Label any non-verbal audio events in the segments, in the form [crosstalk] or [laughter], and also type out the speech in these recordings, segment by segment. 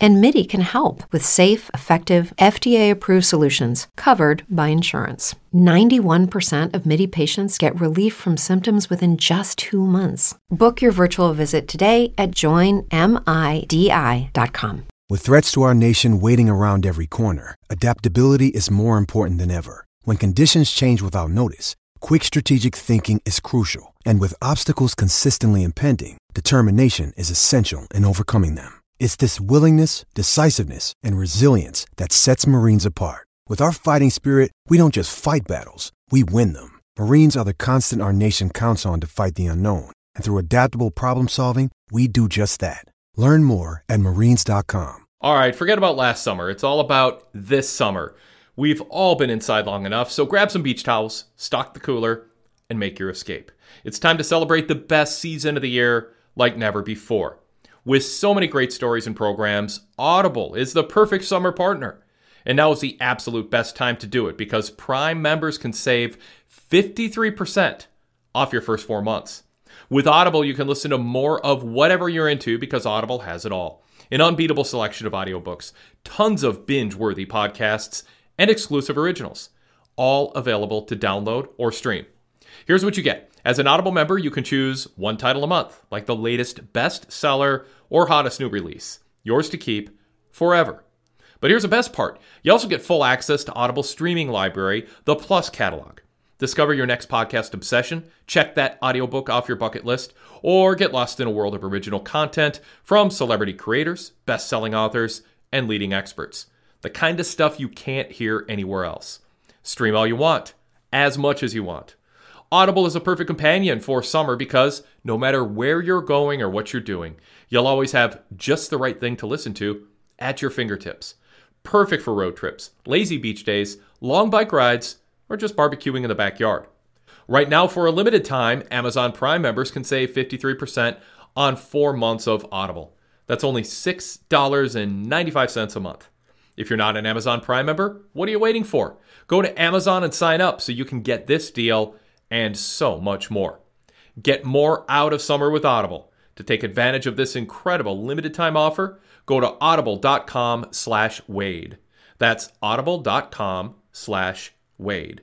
And MIDI can help with safe, effective, FDA approved solutions covered by insurance. 91% of MIDI patients get relief from symptoms within just two months. Book your virtual visit today at joinmidi.com. With threats to our nation waiting around every corner, adaptability is more important than ever. When conditions change without notice, quick strategic thinking is crucial. And with obstacles consistently impending, determination is essential in overcoming them. It's this willingness, decisiveness, and resilience that sets Marines apart. With our fighting spirit, we don't just fight battles, we win them. Marines are the constant our nation counts on to fight the unknown. And through adaptable problem solving, we do just that. Learn more at marines.com. All right, forget about last summer. It's all about this summer. We've all been inside long enough, so grab some beach towels, stock the cooler, and make your escape. It's time to celebrate the best season of the year like never before. With so many great stories and programs, Audible is the perfect summer partner. And now is the absolute best time to do it because Prime members can save 53% off your first four months. With Audible, you can listen to more of whatever you're into because Audible has it all. An unbeatable selection of audiobooks, tons of binge worthy podcasts, and exclusive originals, all available to download or stream. Here's what you get. As an Audible member, you can choose one title a month, like the latest bestseller or hottest new release. Yours to keep forever. But here's the best part you also get full access to Audible's streaming library, the Plus catalog. Discover your next podcast obsession, check that audiobook off your bucket list, or get lost in a world of original content from celebrity creators, best selling authors, and leading experts. The kind of stuff you can't hear anywhere else. Stream all you want, as much as you want. Audible is a perfect companion for summer because no matter where you're going or what you're doing, you'll always have just the right thing to listen to at your fingertips. Perfect for road trips, lazy beach days, long bike rides, or just barbecuing in the backyard. Right now, for a limited time, Amazon Prime members can save 53% on four months of Audible. That's only $6.95 a month. If you're not an Amazon Prime member, what are you waiting for? Go to Amazon and sign up so you can get this deal and so much more. Get more out of summer with Audible. To take advantage of this incredible limited time offer, go to audible.com slash Wade. That's audible.com slash Wade.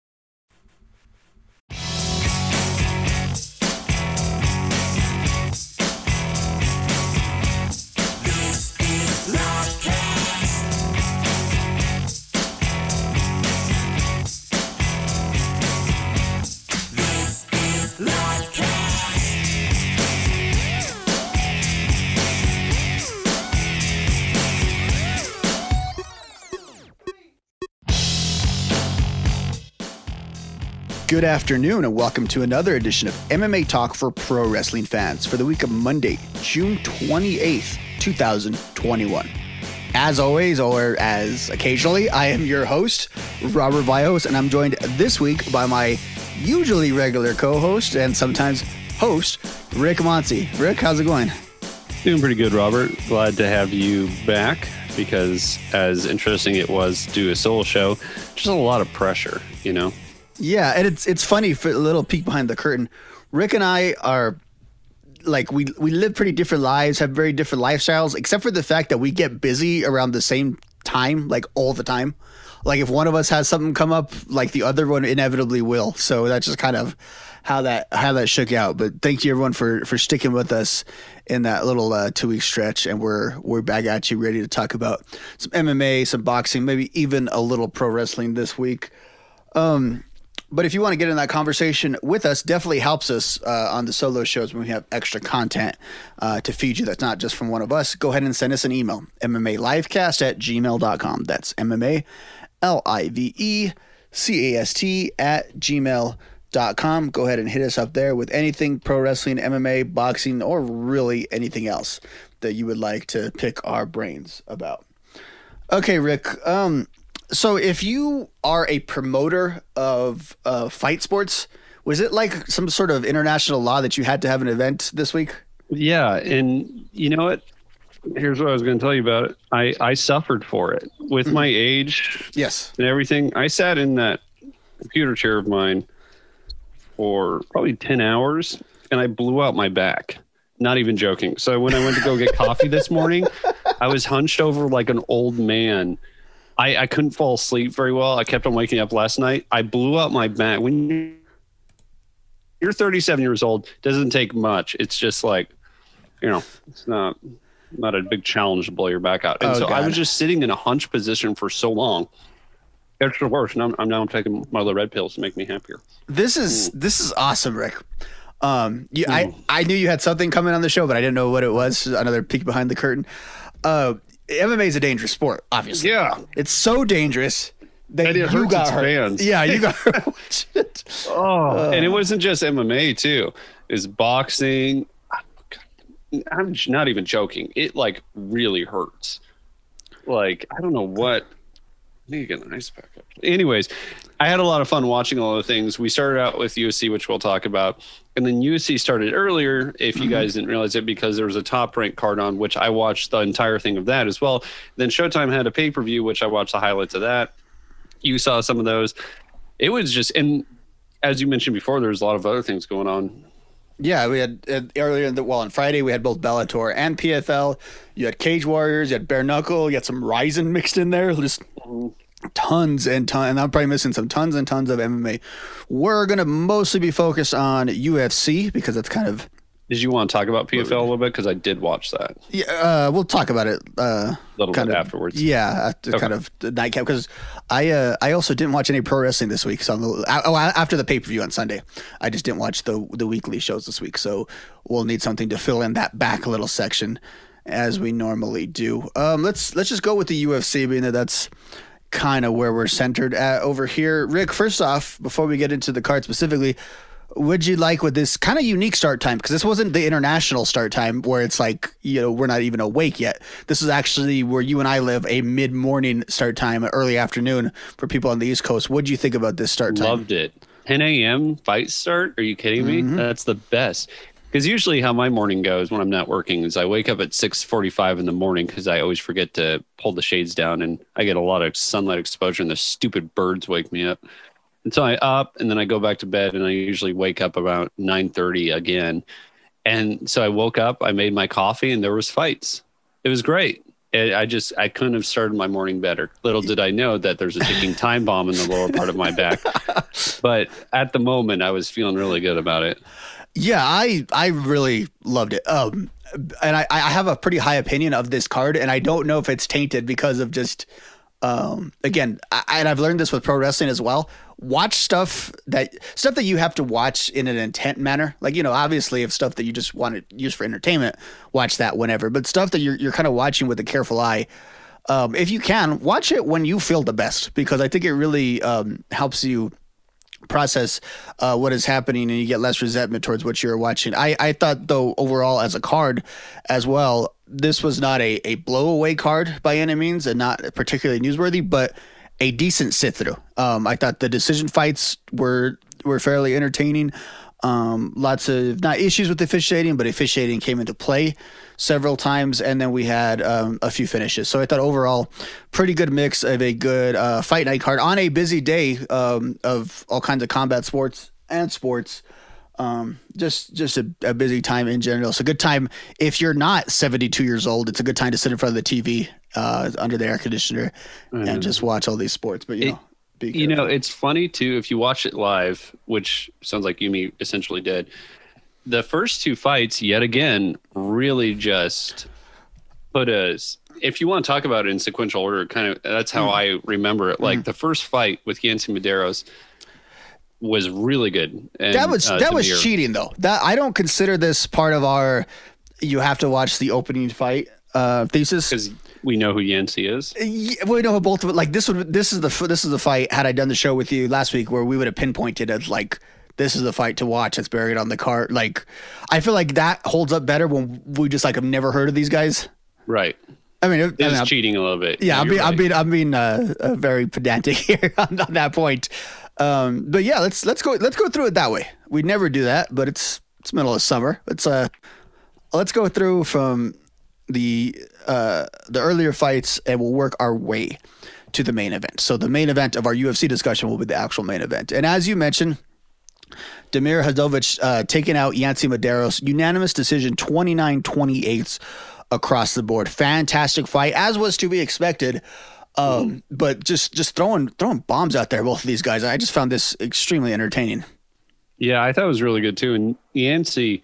Good afternoon, and welcome to another edition of MMA Talk for Pro Wrestling fans for the week of Monday, June 28th, 2021. As always, or as occasionally, I am your host, Robert Bios, and I'm joined this week by my usually regular co host and sometimes host, Rick Monty. Rick, how's it going? Doing pretty good, Robert. Glad to have you back because, as interesting it was to do a solo show, just a lot of pressure, you know? Yeah, and it's it's funny for a little peek behind the curtain. Rick and I are like we we live pretty different lives, have very different lifestyles, except for the fact that we get busy around the same time, like all the time. Like if one of us has something come up, like the other one inevitably will. So that's just kind of how that how that shook out. But thank you everyone for for sticking with us in that little uh, two week stretch, and we're we're back at you, ready to talk about some MMA, some boxing, maybe even a little pro wrestling this week. Um, but if you want to get in that conversation with us, definitely helps us uh, on the solo shows when we have extra content uh, to feed you that's not just from one of us. Go ahead and send us an email, MMA livecast at gmail.com. That's MMA L I V E C A S T at gmail.com. Go ahead and hit us up there with anything pro wrestling, MMA, boxing, or really anything else that you would like to pick our brains about. Okay, Rick. Um, so if you are a promoter of uh, fight sports, was it like some sort of international law that you had to have an event this week? Yeah, and you know what? Here's what I was going to tell you about it. I I suffered for it with my age. Yes. And everything. I sat in that computer chair of mine for probably 10 hours and I blew out my back. Not even joking. So when I went to go get coffee this morning, [laughs] I was hunched over like an old man I, I couldn't fall asleep very well. I kept on waking up last night. I blew out my back. When you're 37 years old, doesn't take much. It's just like, you know, it's not not a big challenge to blow your back out. And oh, so God. I was just sitting in a hunch position for so long. Extra worse. And I'm, I'm now taking my little red pills to make me happier. This is mm. this is awesome, Rick. Um, you, mm. I I knew you had something coming on the show, but I didn't know what it was. Another peek behind the curtain. Uh, MMA is a dangerous sport, obviously. Yeah. It's so dangerous that you got hurt. Fans. [laughs] Yeah, you got hurt. [laughs] oh, uh, and it wasn't just MMA too. Is boxing. I'm not even joking. It like really hurts. Like I don't know what. I need to get an ice pack up. Anyways, I had a lot of fun watching all the things. We started out with UFC, which we'll talk about. And then USC started earlier, if you mm-hmm. guys didn't realize it, because there was a top rank card on, which I watched the entire thing of that as well. Then Showtime had a pay per view, which I watched the highlights of that. You saw some of those. It was just, and as you mentioned before, there's a lot of other things going on. Yeah, we had uh, earlier in the well on Friday we had both Bellator and PFL. You had Cage Warriors, you had Bare Knuckle, you had some Rizin mixed in there. Just mm-hmm tons and tons, and I'm probably missing some tons and tons of MMA. We're gonna mostly be focused on UFC because that's kind of. Did you want to talk about PFL a little bit? Because I did watch that. Yeah, uh, we'll talk about it uh, a little bit of, afterwards. Yeah, okay. kind of nightcap because I uh, I also didn't watch any pro wrestling this week. So I'm, oh, after the pay per view on Sunday, I just didn't watch the the weekly shows this week. So we'll need something to fill in that back little section as we normally do. Um, let's let's just go with the UFC, being that that's kind of where we're centered at over here. Rick, first off, before we get into the card specifically, would you like with this kind of unique start time? Because this wasn't the international start time where it's like, you know, we're not even awake yet. This is actually where you and I live, a mid morning start time, early afternoon for people on the East Coast. What do you think about this start time? Loved it. 10 a.m. fight start? Are you kidding me? Mm-hmm. That's the best because usually how my morning goes when I'm not working is I wake up at 6:45 in the morning because I always forget to pull the shades down and I get a lot of sunlight exposure and the stupid birds wake me up. And so I up and then I go back to bed and I usually wake up about 9:30 again. And so I woke up, I made my coffee and there was fights. It was great. I just I couldn't have started my morning better. Little did I know that there's a ticking time bomb in the lower part of my back. [laughs] But at the moment I was feeling really good about it. Yeah, I I really loved it. Um, and I, I have a pretty high opinion of this card, and I don't know if it's tainted because of just um again I, and i've learned this with pro wrestling as well. Watch stuff that stuff that you have to watch in an intent manner. Like you know obviously if stuff that you just want to use for entertainment watch that whenever. But stuff that you're, you're kind of watching with a careful eye um, if you can watch it when you feel the best because i think it really um, helps you process uh, what is happening and you get less resentment towards what you're watching. I, I thought, though, overall, as a card as well, this was not a, a blowaway card by any means and not particularly newsworthy, but a decent sit through. Um, I thought the decision fights were were fairly entertaining. Um, lots of not issues with officiating, but officiating came into play several times, and then we had um, a few finishes. So I thought overall, pretty good mix of a good uh, fight night card on a busy day um, of all kinds of combat sports and sports. Um, just just a, a busy time in general. It's a good time if you're not 72 years old. It's a good time to sit in front of the TV uh, under the air conditioner and just watch all these sports. But you It- know, be You know, it's funny too if you watch it live, which sounds like Yumi essentially did. The first two fights, yet again, really just put us. If you want to talk about it in sequential order, kind of that's how I remember it. Like the first fight with Yancy Medeiros was really good. And, that was uh, that was cheating though. That I don't consider this part of our. You have to watch the opening fight uh, thesis. because we know who Yancy is. Yeah, we know both of it. Like this would this is the this is the fight. Had I done the show with you last week, where we would have pinpointed as like this is the fight to watch. That's buried on the card. Like I feel like that holds up better when we just like have never heard of these guys. Right. I mean, it, I mean, cheating a little bit. yeah, I'm being, I'm being, I'm being uh, uh, very pedantic [laughs] here on, on that point. Um, but yeah, let's let's go let's go through it that way. We never do that, but it's it's middle of summer. Let's uh let's go through from the uh the earlier fights and we'll work our way to the main event. So the main event of our UFC discussion will be the actual main event. And as you mentioned, Damir Hadzovic uh, taking out Yancy Medeiros, unanimous decision 29 28 across the board. Fantastic fight, as was to be expected. Um, but just just throwing throwing bombs out there, both of these guys. I just found this extremely entertaining. Yeah, I thought it was really good too. And Yancy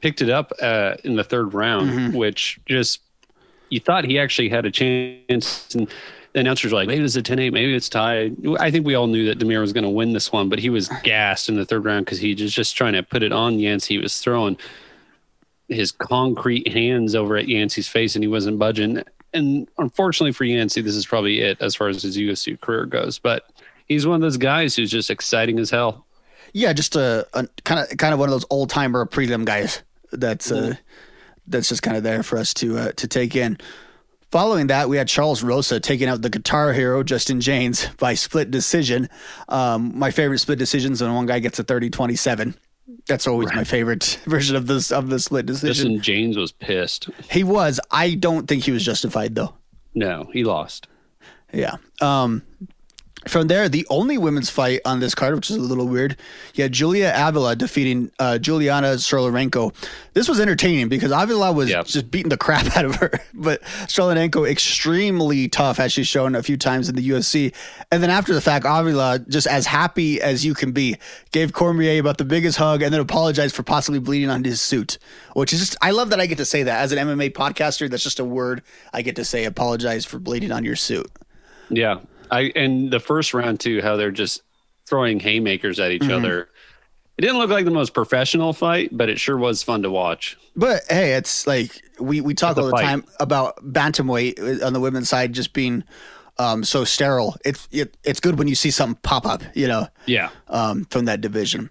picked it up uh, in the third round, Mm-hmm. which just you thought he actually had a chance. And the announcers were like, maybe it's a 10 8, maybe it's tied. I think we all knew that Damir was going to win this one, but he was gassed in the third round because he was just trying to put it on Yancey. He was throwing his concrete hands over at Yancey's face and he wasn't budging. And unfortunately for Yancey, this is probably it as far as his UFC career goes. But he's one of those guys who's just exciting as hell. Yeah, just a, a kind of kind of one of those old timer prelim guys. That's uh, that's just kind of there for us to uh, to take in. Following that, we had Charles Rosa taking out the guitar hero Justin Jaynes [laughs] by split decision. Um, my favorite split decisions when one guy gets a 30-27. That's always my favorite [laughs] version of this of the split decision. Justin Jaynes was pissed. He was. I don't think he was justified though. No, he lost. Yeah. Um, from there, the only women's fight on this card, which is a little weird, you had Julia Avila defeating uh, Juliana Stoliarenko. This was entertaining because Avila was Yeah. just beating the [laughs] crap out of her, but Stoliarenko extremely tough, as she's shown a few times in the UFC. And then after the fact, Avila just as happy as you can be, gave Cormier about the biggest hug, and then apologized for possibly bleeding on his suit, which is just I love that I get to say that as an MMA podcaster. That's just a word I get to say. Apologize for bleeding on your suit. Yeah. I and the first round too, how they're just throwing haymakers at each Mm-hmm. other. It didn't look like the most professional fight, but it sure was fun to watch. But hey, it's like we we talk all the fight. time about bantamweight on the women's side just being um, so sterile. It's it, it's good when you see something pop up, you know, Yeah. um, from that division.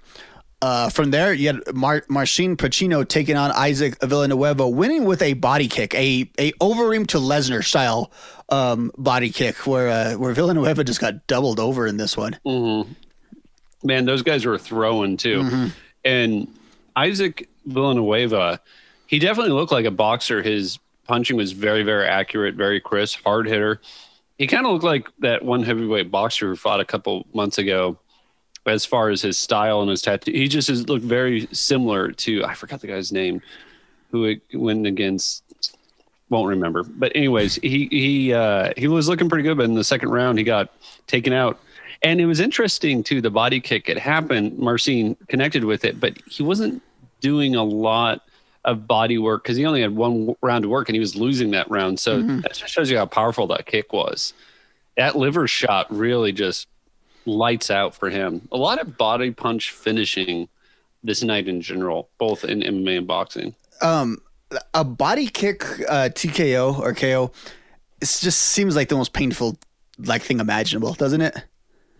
Uh, from there, you had Mar- Marcin Prachnio taking on Isaac Villanueva, winning with a body kick, a a Overeem to Lesnar style um, body kick, where uh, where Villanueva just got doubled over in this one. Man, those guys were throwing too. Mm-hmm. And Isaac Villanueva, he definitely looked like a boxer. His punching was very, very accurate, very crisp, hard hitter. He kind of looked like that one heavyweight boxer who fought a couple months ago as far as his style and his tattoo. He just is, looked very similar to, I forgot the guy's name, who it went against. Won't remember, but anyways, he he uh, he was looking pretty good. But in the second round, he got taken out, and it was interesting too. The body kick it happened. Marcin connected with it, but he wasn't doing a lot of body work because he only had one w- round to work, and he was losing that round. So that just shows you how powerful that kick was. That liver shot really just lights out for him. A lot of body punch finishing this night in general, both in MMA and boxing. um, a body kick uh, TKO or KO, it just seems like the most painful like thing imaginable, doesn't it?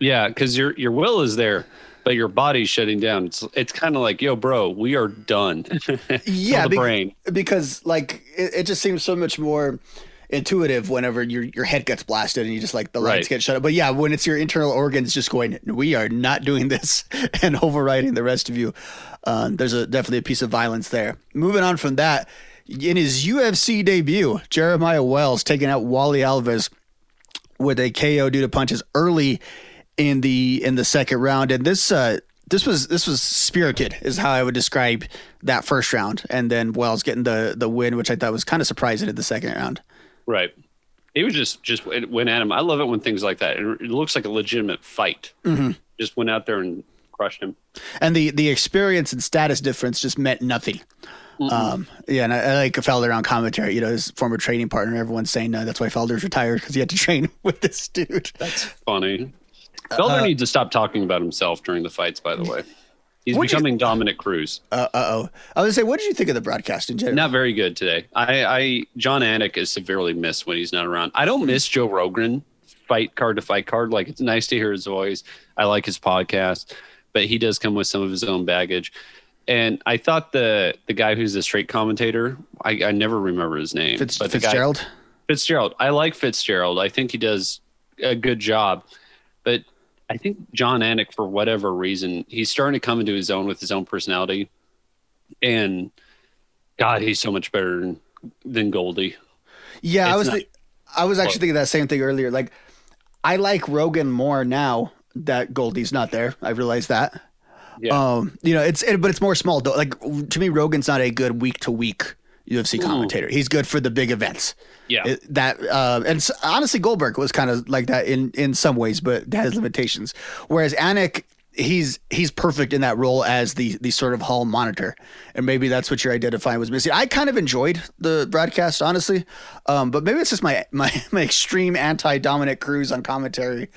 Yeah, because your your will is there, but your body's shutting down. It's it's kind of like, yo, bro, we are done. [laughs] Yeah, the bec- brain. because like it, it just seems so much more intuitive whenever your your head gets blasted and you just like the lights Right. get shut up. But yeah, when it's your internal organs just going, we are not doing this [laughs] and overriding the rest of you. Uh, there's a definitely a piece of violence there. Moving on from that, in his UFC debut, Jeremiah Wells taking out Warlley Alves with a KO due to punches early in the in the second round, and this uh, this was this was spirited is how I would describe that first round, and then Wells getting the the win, which I thought was kind of surprising in the second round. Right. He was just just went at him. I love it when things like that. It, looks like a legitimate fight. Mm-hmm. Just went out there and crushed him. And the the experience and status difference just meant nothing. Mm-hmm. Um, yeah, and I, I like Felder on commentary. You know, his former training partner. Everyone's saying uh, that's why Felder's retired because he had to [laughs] train with this dude. That's funny. Felder uh, needs to stop talking about himself during the fights. By the way, he's becoming you, Dominick Cruz. Uh oh. I was gonna say, what did you think of the broadcast in general? Not very good today. I, I Jon Anik is severely missed when he's not around. I don't miss Joe Rogan fight card to fight card. Like it's nice to hear his voice. I like his podcast, but he does come with some of his own baggage. And I thought the the guy who's the straight commentator, I, I never remember his name. Fitz, but Fitzgerald. Guy, Fitzgerald. I like Fitzgerald. I think he does a good job, but I think Jon Anik, for whatever reason, he's starting to come into his own with his own personality. And God, he's so much better than, than Goldie. Yeah, it's I was not, th- I was actually well, thinking that same thing earlier. Like, I like Rogan more now that Goldie's not there. I realized that. Yeah. Um, you know, it's it, but it's more small. Though like to me, Rogan's not a good week to week UFC commentator. Ooh. He's good for the big events. Yeah. It, that uh, and honestly, Goldberg was kind of like that in in some ways, but has limitations. Whereas Anik, he's he's perfect in that role as the the sort of hall monitor, and maybe that's what you're identifying was missing. I kind of enjoyed the broadcast, honestly, um, but maybe it's just my [laughs] my my extreme anti Dominick Cruz on commentary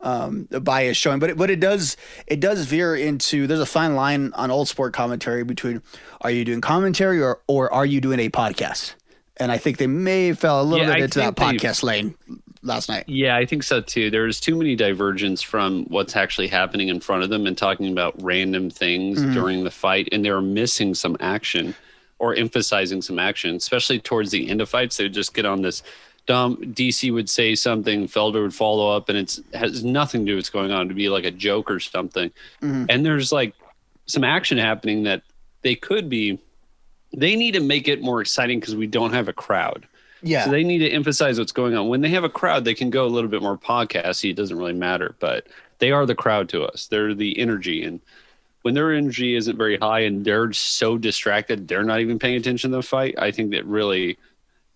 um, bias showing, but it, but it does it does veer into there's a fine line on old sport commentary between are you doing commentary or or are you doing a podcast? And I think they may fell a little yeah, bit into that podcast lane last night. Yeah, I think so too. There's too many divergence from what's actually happening in front of them and talking about random things mm-hmm. during the fight, and they're missing some action or emphasizing some action, especially towards the end of fights. They just get on this Dom DC would say something, Felder would follow up, and it has nothing to do with what's going on to be like a joke or something. Mm-hmm. And there's like some action happening that they could be. They need to make it more exciting because we don't have a crowd. Yeah. So they need to emphasize what's going on. When they have a crowd, they can go a little bit more podcasty. It doesn't really matter, but they are the crowd to us. They're the energy. And when their energy isn't very high and they're so distracted, they're not even paying attention to the fight. I think that really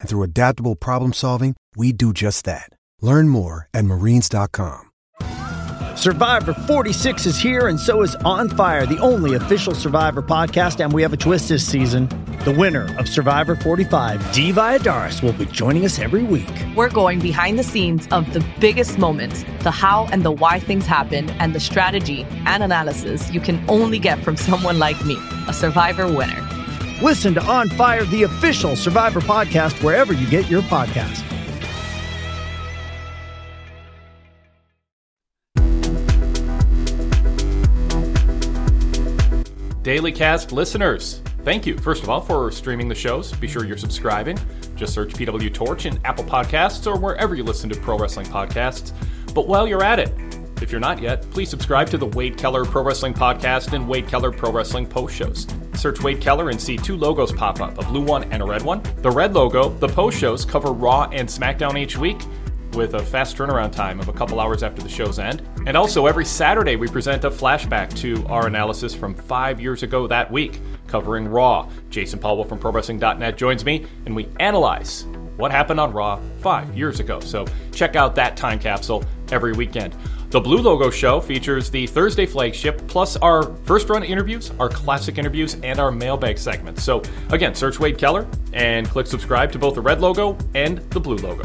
And through adaptable problem solving, we do just that. Learn more at marines.com. Survivor 46 is here, and so is On Fire, the only official Survivor podcast. And we have a twist this season. The winner of Survivor 45, Dee Valladares, will be joining us every week. We're going behind the scenes of the biggest moments, the how and the why things happen, and the strategy and analysis you can only get from [laughs] someone like me, a Survivor winner. Listen to On Fire, the official Survivor podcast, wherever you get your podcast. Daily Cast listeners, thank you, first of all, for streaming the shows. Be sure you're subscribing. Just search PW Torch in Apple Podcasts or wherever you listen to pro wrestling podcasts. But while you're at it, if you're not yet, please subscribe to the Wade Keller Pro Wrestling Podcast and Wade Keller Pro Wrestling Post Shows. Search Wade Keller and see two logos pop up a blue one and a red one. The red logo, the post shows, cover Raw and SmackDown each week with a fast turnaround time of a couple hours after the show's end. And also, every Saturday, we present a flashback to our analysis from five years ago that week, covering Raw. Jason Powell from ProWrestling.net joins me, and we analyze what happened on Raw five years ago. So check out that time capsule every weekend. The Blue Logo Show features the Thursday flagship, plus our first run interviews, our classic interviews, and our mailbag segments. So, again, search Wade Keller and click subscribe to both the red logo and the blue logo.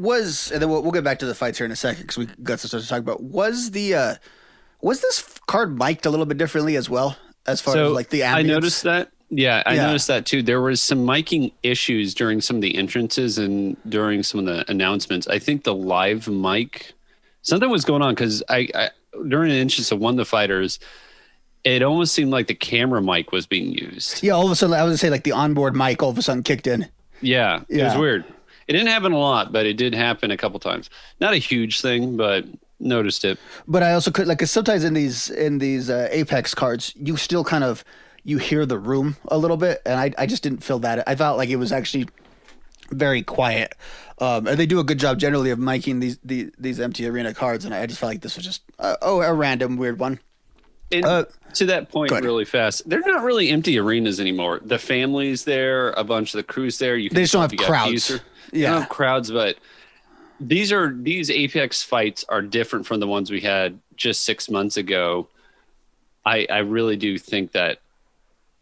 Was and then we'll, we'll get back to the fights here in a second because we got some stuff to talk about. Was the uh was this card mic'd a little bit differently as well as far as like the ambience? I noticed that. Yeah, I Yeah. noticed that too. There was some miking issues during some of the entrances and during some of the announcements. I think the live mic, something was going on because I, I during an entrance of one of the fighters, it almost seemed like the camera mic was being used. Yeah, all of a sudden I was gonna say like the onboard mic all of a sudden kicked in. Yeah, it was weird. It didn't happen a lot, but it did happen a couple times. Not a huge thing, but noticed it. But I also could like sometimes in these in these uh, Apex cards, you still kind of you hear the room a little bit, and I I just didn't feel that. I felt like it was actually very quiet. Um, and they do a good job generally of miking these these, these empty arena cards, and I just felt like this was just uh, oh a random weird one. Uh, to that point, really fast, they're not really empty arenas anymore. The families there, a bunch of the crews there. You They just don't have if you got crowds. They Yeah. don't have crowds, but these are these Apex fights are different from the ones we had just six months ago. I I really do think that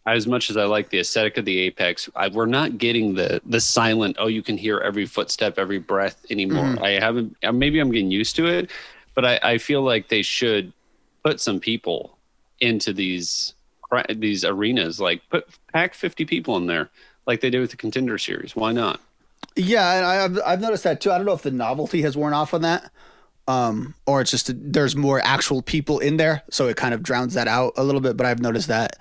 as much as I like the aesthetic of the Apex, I, we're not getting the the silent. Oh, you can hear every footstep, every breath anymore. Mm-hmm. I haven't. uh, Maybe I'm getting used to it, but I, I feel like they should put some people into these these arenas. Like put pack 50 people in there, like they did with the Contender Series. Why not? Yeah, and I, I've I've noticed that too. I don't know if the novelty has worn off on that, um, or it's just there's more actual people in there, so it kind of drowns that out a little bit. But I've noticed that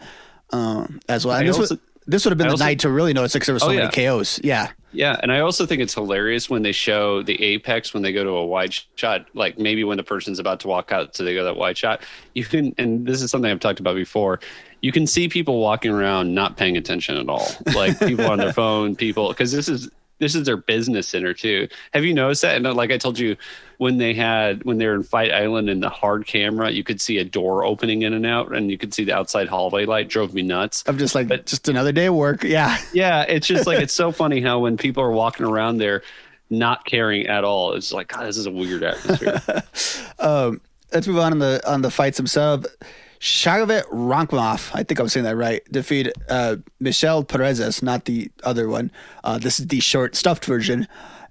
um, as well. And I this also- would this would have been I the also- night to really notice because there was so Oh, many yeah. KOs. Yeah, Yeah, and I also think it's hilarious when they show the apex when they go to a wide shot, like maybe when the person's about to walk out, so they go that wide shot. You can, and this is something I've talked about before. You can see people walking around not paying attention at all, like people on their [laughs] phone, people because this is this is their business center too. Have you noticed that? And like I told you, when they had when they were in Fight Island in the hard camera, you could see a door opening in and out, and you could see the outside hallway light. Drove me nuts. I'm just like but, just another day of work. Yeah, [laughs] Yeah, it's just like it's so [laughs] funny how when people are walking around there not caring at all, it's like God, this is a weird atmosphere. [laughs] um, let's move on on the on the fights themselves. Shavkat Rakhmonov, I think I'm saying that right, defeated uh, Michel Prazeres, not the other one. Uh, this is the short stuffed version.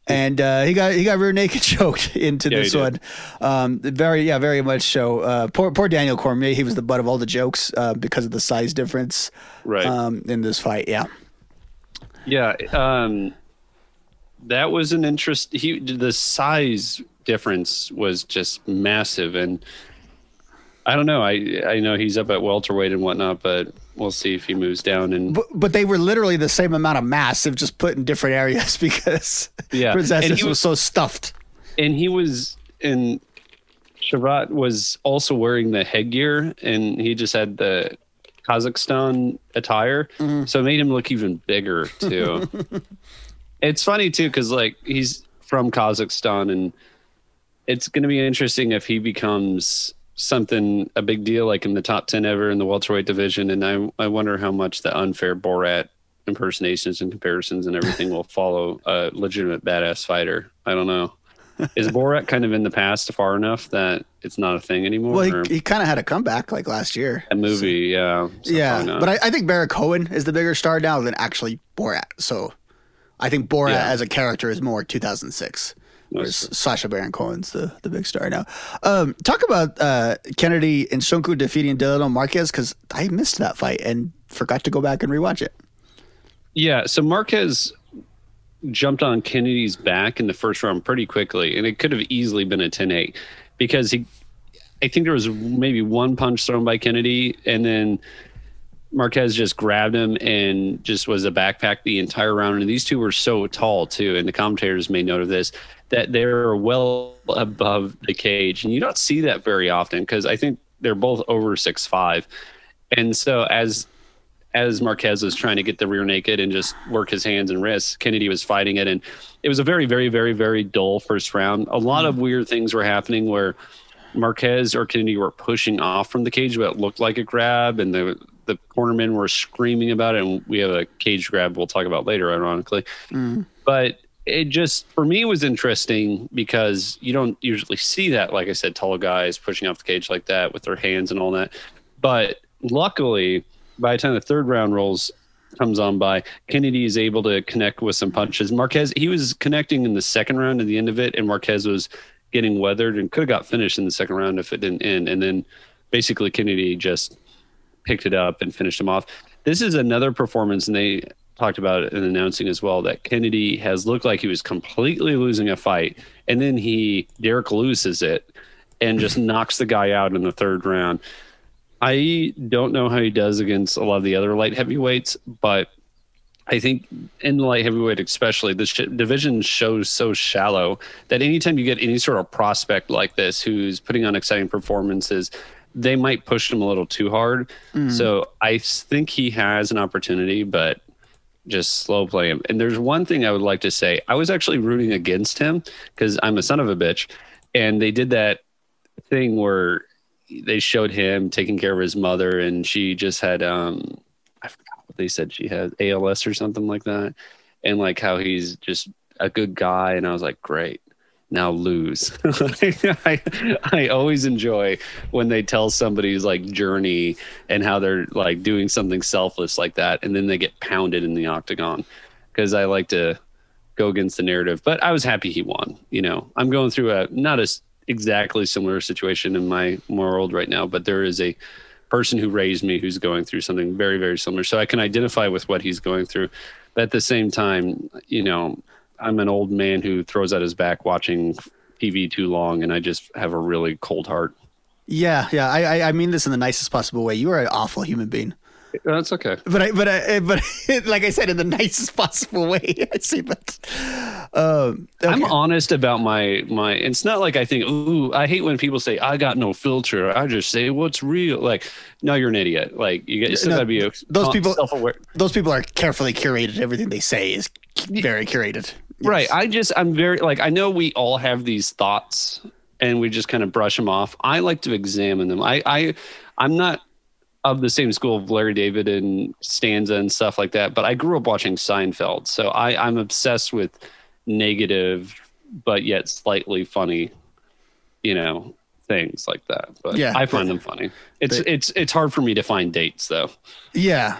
And uh, he got he got rear naked [laughs] choked into Yeah, this one. Um, very yeah, very much so. Uh, poor poor Daniel Cormier, he was the butt of all the jokes uh, because of the size difference Right. um, in this fight. Yeah, yeah, um, that was an interest. He the size difference was just massive, and I don't know. I I know he's up at welterweight and whatnot, but we'll see if he moves down. And but, but they were literally the same amount of mass, they've just put in different areas [laughs] because Yeah, and he was, was- so stuffed. and he was and Shavkat was also wearing the headgear and he just had the Kazakhstan attire. Mm-hmm. So it made him look even bigger too. [laughs] it's funny too, because like he's from Kazakhstan and it's gonna be interesting if he becomes something a big deal like in the top 10 ever in the welterweight division and I, I wonder how much the unfair Borat impersonations and comparisons and everything will follow a legitimate badass fighter. I don't know. Is Borat kind of in the past far enough that it's not a thing anymore? Well, he, he kind of had a comeback like last year. a movie, yeah. so yeah, but I, I think Barry Cohen is the bigger star now than actually Borat. So I think Borat Yeah. as a character is more 2006, Sacha Baron Cohen's the, the big star now. Um, talk about uh, Kennedy Nzechukwu defeating Danilo Marques because I missed that fight and forgot to go back and rewatch it. Yeah, so Marques jumped on Kennedy's back in the first round pretty quickly, and it could have easily been a 10 8 because he, I think there was maybe one punch thrown by Kennedy, and then Marquez just grabbed him and just was a backpack the entire round. And these two were so tall too, and the commentators made note of this that they're well above the cage, and you don't see that very often because I think they're both over six five, and so as as Marques was trying to get the rear naked and just work his hands and wrists, Kennedy was fighting it, and it was a very, very, very, very dull first round. A lot of weird things were happening where Marques or Kennedy were pushing off from the cage, but it looked like a grab, and the the cornermen were screaming about it. And we have a cage grab we'll talk about later, ironically. Mm. But it just for me was interesting because you don't usually see that. Like I said, tall guys pushing off the cage like that with their hands and all that. But luckily, by the time the third round rolls comes on by, Kennedy is able to connect with some punches. Marques he was connecting in the second round at the end of it, and Marques was getting weathered and could have got finished in the second round if it didn't end. And then basically Kennedy just picked it up and finished him off. This is another performance, and they talked about it in announcing as well that Kennedy has looked like he was completely losing a fight, and then he Derek loses it and just [laughs] knocks the guy out in the third round. I don't know how he does against a lot of the other light heavyweights, but I think in the light heavyweight, especially, the sh- division shows so shallow that anytime you get any sort of prospect like this who's putting on exciting performances, they might push him a little too hard. Mm. So I think he has an opportunity, but just slow play him. And there's one thing I would like to say. I was actually rooting against him because I'm a son of a bitch. And they did that thing where they showed him taking care of his mother and she just had um I forgot what they said she had ALS or something like that. And like how he's just a good guy. And I was like, great now lose. [laughs] [laughs] I, I always enjoy when they tell somebody's like journey and how they're like doing something selfless like that, and then they get pounded in the octagon. Because I like to go against the narrative. But I was happy he won. You know, I'm going through a not as exactly similar situation in my world right now, but there is a person who raised me who's going through something very, very similar. So I can identify with what he's going through. But at the same time, you know, I'm an old man who throws out his back watching TV too long, and I just have a really cold heart. Yeah, yeah. I, I, I mean this in the nicest possible way. You are an awful human being. That's okay. But I, but I, but [laughs] like I said, in the nicest possible way. [laughs] I see that. Um, okay. I'm honest about my my. It's not like I think. Ooh, I hate when people say I got no filter. I just say what's real. Like, no, you're an idiot. Like you, you still No, gotta be a, those people. self-aware. Those people are carefully curated. Everything they say is very curated. Right. I just I'm very like I know we all have these thoughts and we just kind of brush them off. I like to examine them. I I I'm not of the same school of Larry David and Stanza and stuff like that, but I grew up watching Seinfeld. So I I'm obsessed with negative but yet slightly funny, you know, things like that. But Yeah. I find them funny. It's They- it's it's hard for me to find dates though. Yeah.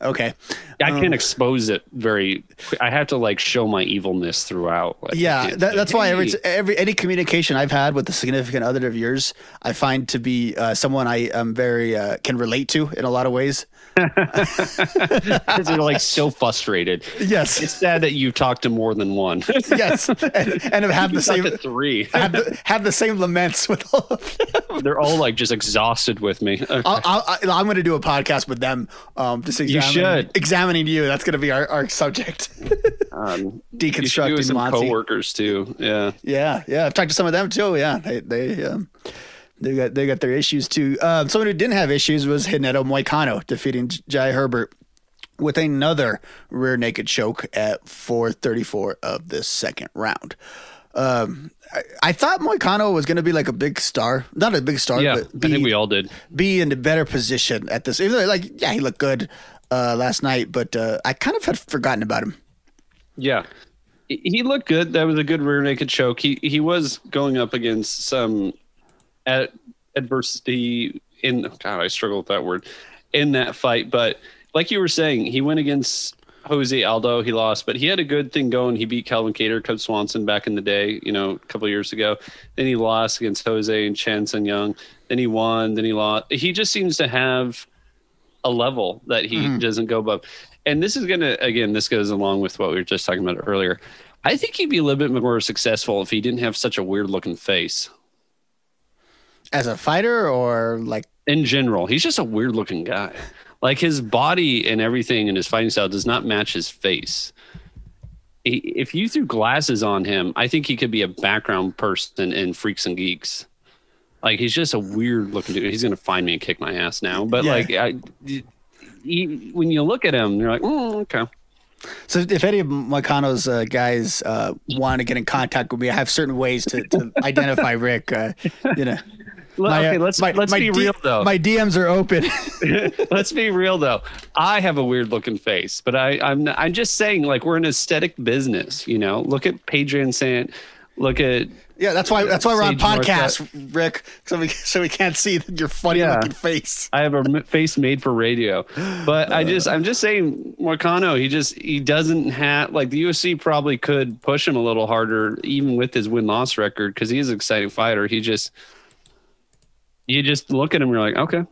Okay. I Um, can't expose it very. I have to like show my evilness throughout. Like, Yeah, that, that's why every every any communication I've had with a significant other of yours, I find to be uh, someone I am very uh, can relate to in a lot of ways. Because they're like so frustrated. Yes. It's sad that you've talked to more than one. yes, [laughs] and, and have had You the same three. have the, have the same laments with all of them. they're all like just exhausted with me. Okay. I'll, I'll, I'm going to do a podcast with them. Um, just examining, should. examining you. That's going to be our, our subject. [laughs] Um, you do Deconstructing some Monty. coworkers too. Yeah. Yeah, yeah. I've talked to some of them too. Yeah, they they um, they got they got their issues too. Um, someone who didn't have issues was Renato Moicano defeating Jai Herbert with another rear naked choke at 4:34 of the second round. Um, I, I thought Moicano was going to be like a big star, not a big star, Yeah. but I be, think we all did. be in a better position at this. Even though, like, yeah, he looked good uh, last night, but uh, I kind of had forgotten about him. Yeah. He- He looked good. That was a good rear naked choke. He he was going up against some ad- adversity in God, I struggle with that word in that fight. But like you were saying, he went against Jose Aldo. He lost, but he had a good thing going. He beat Calvin Kattar, Cub Swanson back in the day, you know, a couple of years ago. Then he lost against Jose and Chan Sung Jung. Then he won. Then he lost. He just seems to have a level that he mm-hmm. doesn't go above. And this is going to, again, this goes along with what we were just talking about earlier. I think he'd be a little bit more successful if he didn't have such a weird looking face. As a fighter or like in general. He's just a weird looking guy. Like his body and everything and his fighting style does not match his face. He, if you threw glasses on him, I think he could be a background person in Freaks and Geeks. Like he's just a weird looking dude. He's gonna find me and kick my ass now. But Yeah. like, I, he, when you look at him, you're like, mm, okay. So if any of Moicano's uh, guys uh, want to get in contact with me, I have certain ways to, to identify Rick. Uh, you know, Well, My, uh, okay, let's my- let's my be D- real though. My DMs are open. [laughs] [laughs] let's be real though. I have a weird looking face, but I I'm I'm just saying like we're an aesthetic business. You know, look at Padrian Sant. Look at yeah, that's why that's why we're on Sage Northcutt. podcast, Rick, so we so we can't see your funny Yeah. looking face. I have a face made for radio, but I just I'm just saying Moicano. He just he doesn't have like the UFC probably could push him a little harder even with his win loss record because he is an exciting fighter. He just you just look at him, you're like, okay,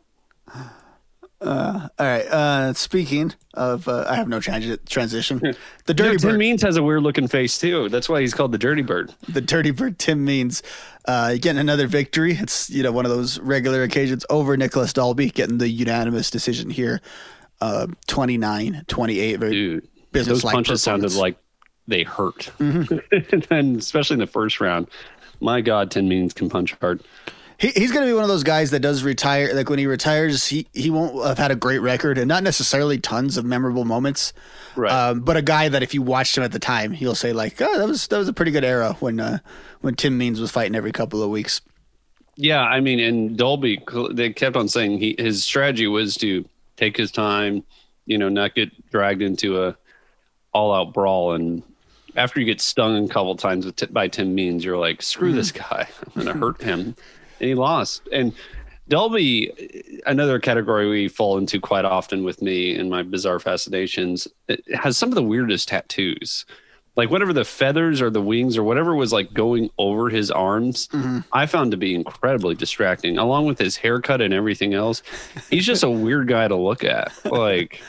All right. Uh, speaking of, uh, I have no transi- transition. [laughs] The Dirty dirty Tim bird, Means has a weird looking face too. That's why he's called the Dirty Bird. the dirty bird. Tim Means uh, getting another victory. It's you know one of those regular occasions over Nicolas Dalby, getting the unanimous decision here. Uh, 29-28. Very Dude, those punches sounded like they hurt, [laughs] and especially in the first round. My God, Tim Means can punch hard. He, he's going to be one of those guys that does retire. Like when he retires, he, he won't have had a great record and not necessarily tons of memorable moments. Right. Um, but a guy that if you watched him at the time, you'll say like, oh, that was that was a pretty good era when uh, when Tim Means was fighting every couple of weeks. Yeah, I mean, and Dalby, they kept on saying he his strategy was to take his time, you know, not get dragged into a all out brawl. And after you get stung a couple times t- by Tim Means, you're like, screw this guy, [laughs] I'm gonna hurt him, and he lost. And Dalby, another category we fall into quite often with me and my bizarre fascinations, it has some of the weirdest tattoos. Like whatever the feathers or the wings or whatever was like going over his arms, mm-hmm. I found to be incredibly distracting, along with his haircut and everything else. He's just a [laughs] weird guy to look at. Like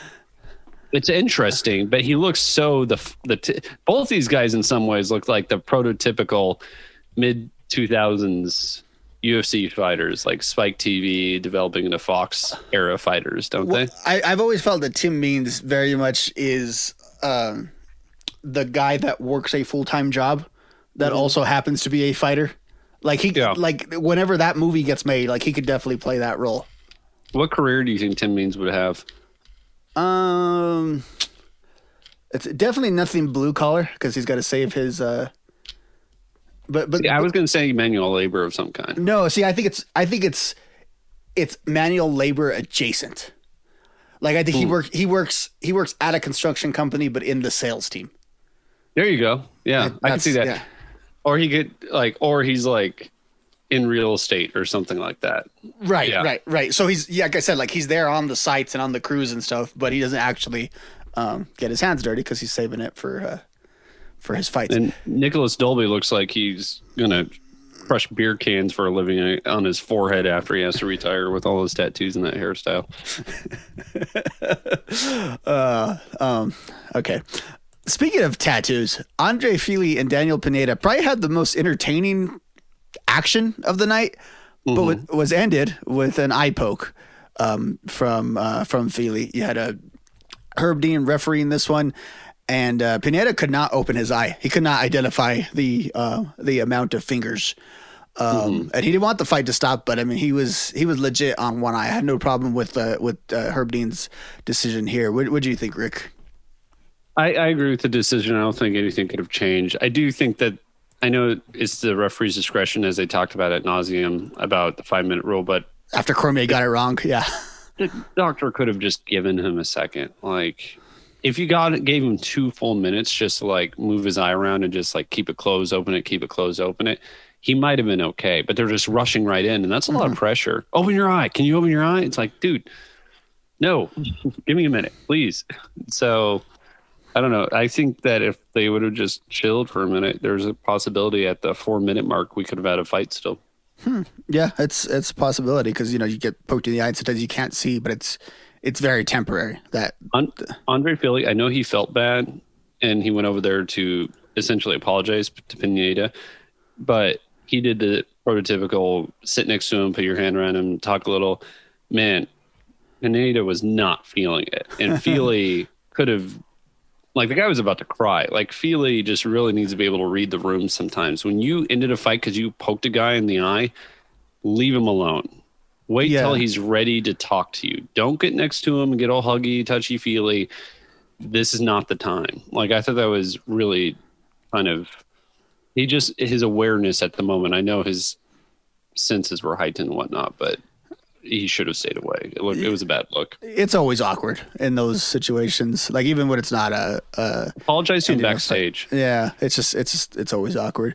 it's interesting, but he looks so the the t- both these guys in some ways look like the prototypical mid two thousands UFC fighters, like Spike TV developing into Fox era fighters, don't they? I, I've always felt that Tim Means very much is um, the guy that works a full time job that also happens to be a fighter. Like he, Yeah. like whenever that movie gets made, like he could definitely play that role. What career do you think Tim Means would have? Um, it's definitely nothing blue collar because he's got to save his. uh But but Yeah, I was going to say manual labor of some kind. no, see, I think it's I think it's it's manual labor adjacent. Like I think he works he works he works at a construction company, but in the sales team. There you go. Yeah, I can see that. yeah. Or he could like, or he's like in real estate or something like that. Right, Yeah. right, right. So he's yeah, like I said, like he's there on the sites and on the crews and stuff, but he doesn't actually um, get his hands dirty because he's saving it for uh, for his fights. And Nicolas Dalby looks like he's gonna crush beer cans for a living on his forehead after he has to retire with all those tattoos and that hairstyle. [laughs] uh, um, okay. Speaking of tattoos, Andre Fili and Daniel Pineda probably had the most entertaining action of the night, but wa- was ended with an eye poke um, from uh, from Fili. You had a Herb Dean refereeing this one, and uh, Pineda could not open his eye. He could not identify the uh, the amount of fingers. Um, and he didn't want the fight to stop, but I mean, he was he was legit on one eye. I had no problem with uh, with uh, Herb Dean's decision here. What what do you think, Rick? I, I agree with the decision. I don't think anything could have changed. I do think that I know it's the referee's discretion, as they talked about at nauseum about the five minute rule, but After Cormier got it wrong, yeah, the doctor could have just given him a second. Like, if you got gave him two full minutes just to like move his eye around and just like keep it closed, open it, keep it closed, open it, he might have been okay. But they're just rushing right in, and that's a lot of mm-hmm. pressure. Open your eye. Can you open your eye? It's like, dude, no, [laughs] give me a minute, please. So. I don't know. I think that if they would have just chilled for a minute, there's a possibility at the four minute mark we could have had a fight still. Hmm. yeah, it's it's a possibility because you know you get poked in the eye and sometimes you can't see, but it's it's very temporary. That An- Andre Fili, I know he felt bad and he went over there to essentially apologize to Pineda, but he did the prototypical sit next to him, put your hand around him, talk a little. Man, Pineda was not feeling it. And [laughs] Fili could have like the guy was about to cry. Like Fili just really needs to be able to read the room sometimes. When you ended a fight because you poked a guy in the eye, leave him alone. Wait Yeah. till he's ready to talk to you. Don't get next to him and get all huggy, touchy feely. This is not the time. Like I thought that was really kind of he just his awareness at the moment. I know his senses were heightened and whatnot, but he should have stayed away. It, looked, it was a bad look. It's always awkward in those situations. Like even when it's not a, a Apologize to him backstage. Yeah, it's just it's just it's always awkward.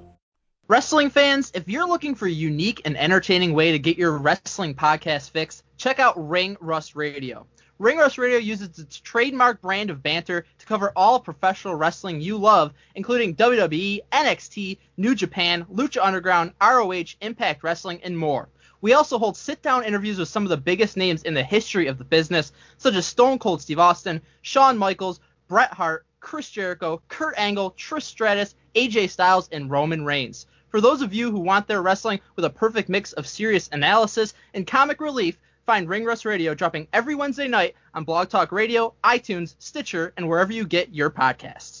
Wrestling fans, if you're looking for a unique and entertaining way to get your wrestling podcast fix, check out Ring Rust Radio. Ring Rust Radio uses its trademark brand of banter to cover all professional wrestling you love, including WWE, NXT, New Japan, Lucha Underground, ROH, Impact Wrestling, and more. We also hold sit down interviews with some of the biggest names in the history of the business, such as Stone Cold Steve Austin, Shawn Michaels, Bret Hart, Chris Jericho, Kurt Angle, Trish Stratus, AJ Styles, and Roman Reigns. For those of you who want their wrestling with a perfect mix of serious analysis and comic relief, find Ring Rust Radio dropping every Wednesday night on Blog Talk Radio, iTunes, Stitcher, and wherever you get your podcasts.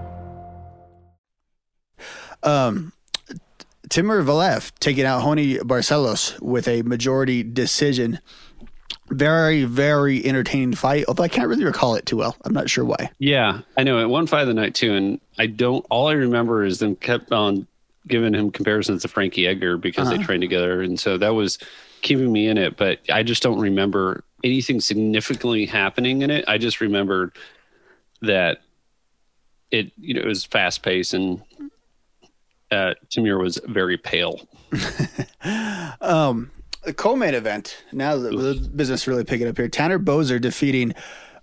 Um, Timur Valiev taking out Raoni Barcelos with a majority decision. Very, very entertaining fight, although I can't really recall it too well. I'm not sure why. Yeah, I know. It won fight of the night too, and I don't. All I remember is them kept on giving him comparisons to Frankie Edgar because they Uh-huh. trained together, and so that was keeping me in it. But I just don't remember anything significantly happening in it. I just remembered that it, you know, it was fast paced and uh, Tamir was very pale. [laughs] Um, the co-main event. Now the, the business really picking up here. Tanner Boser defeating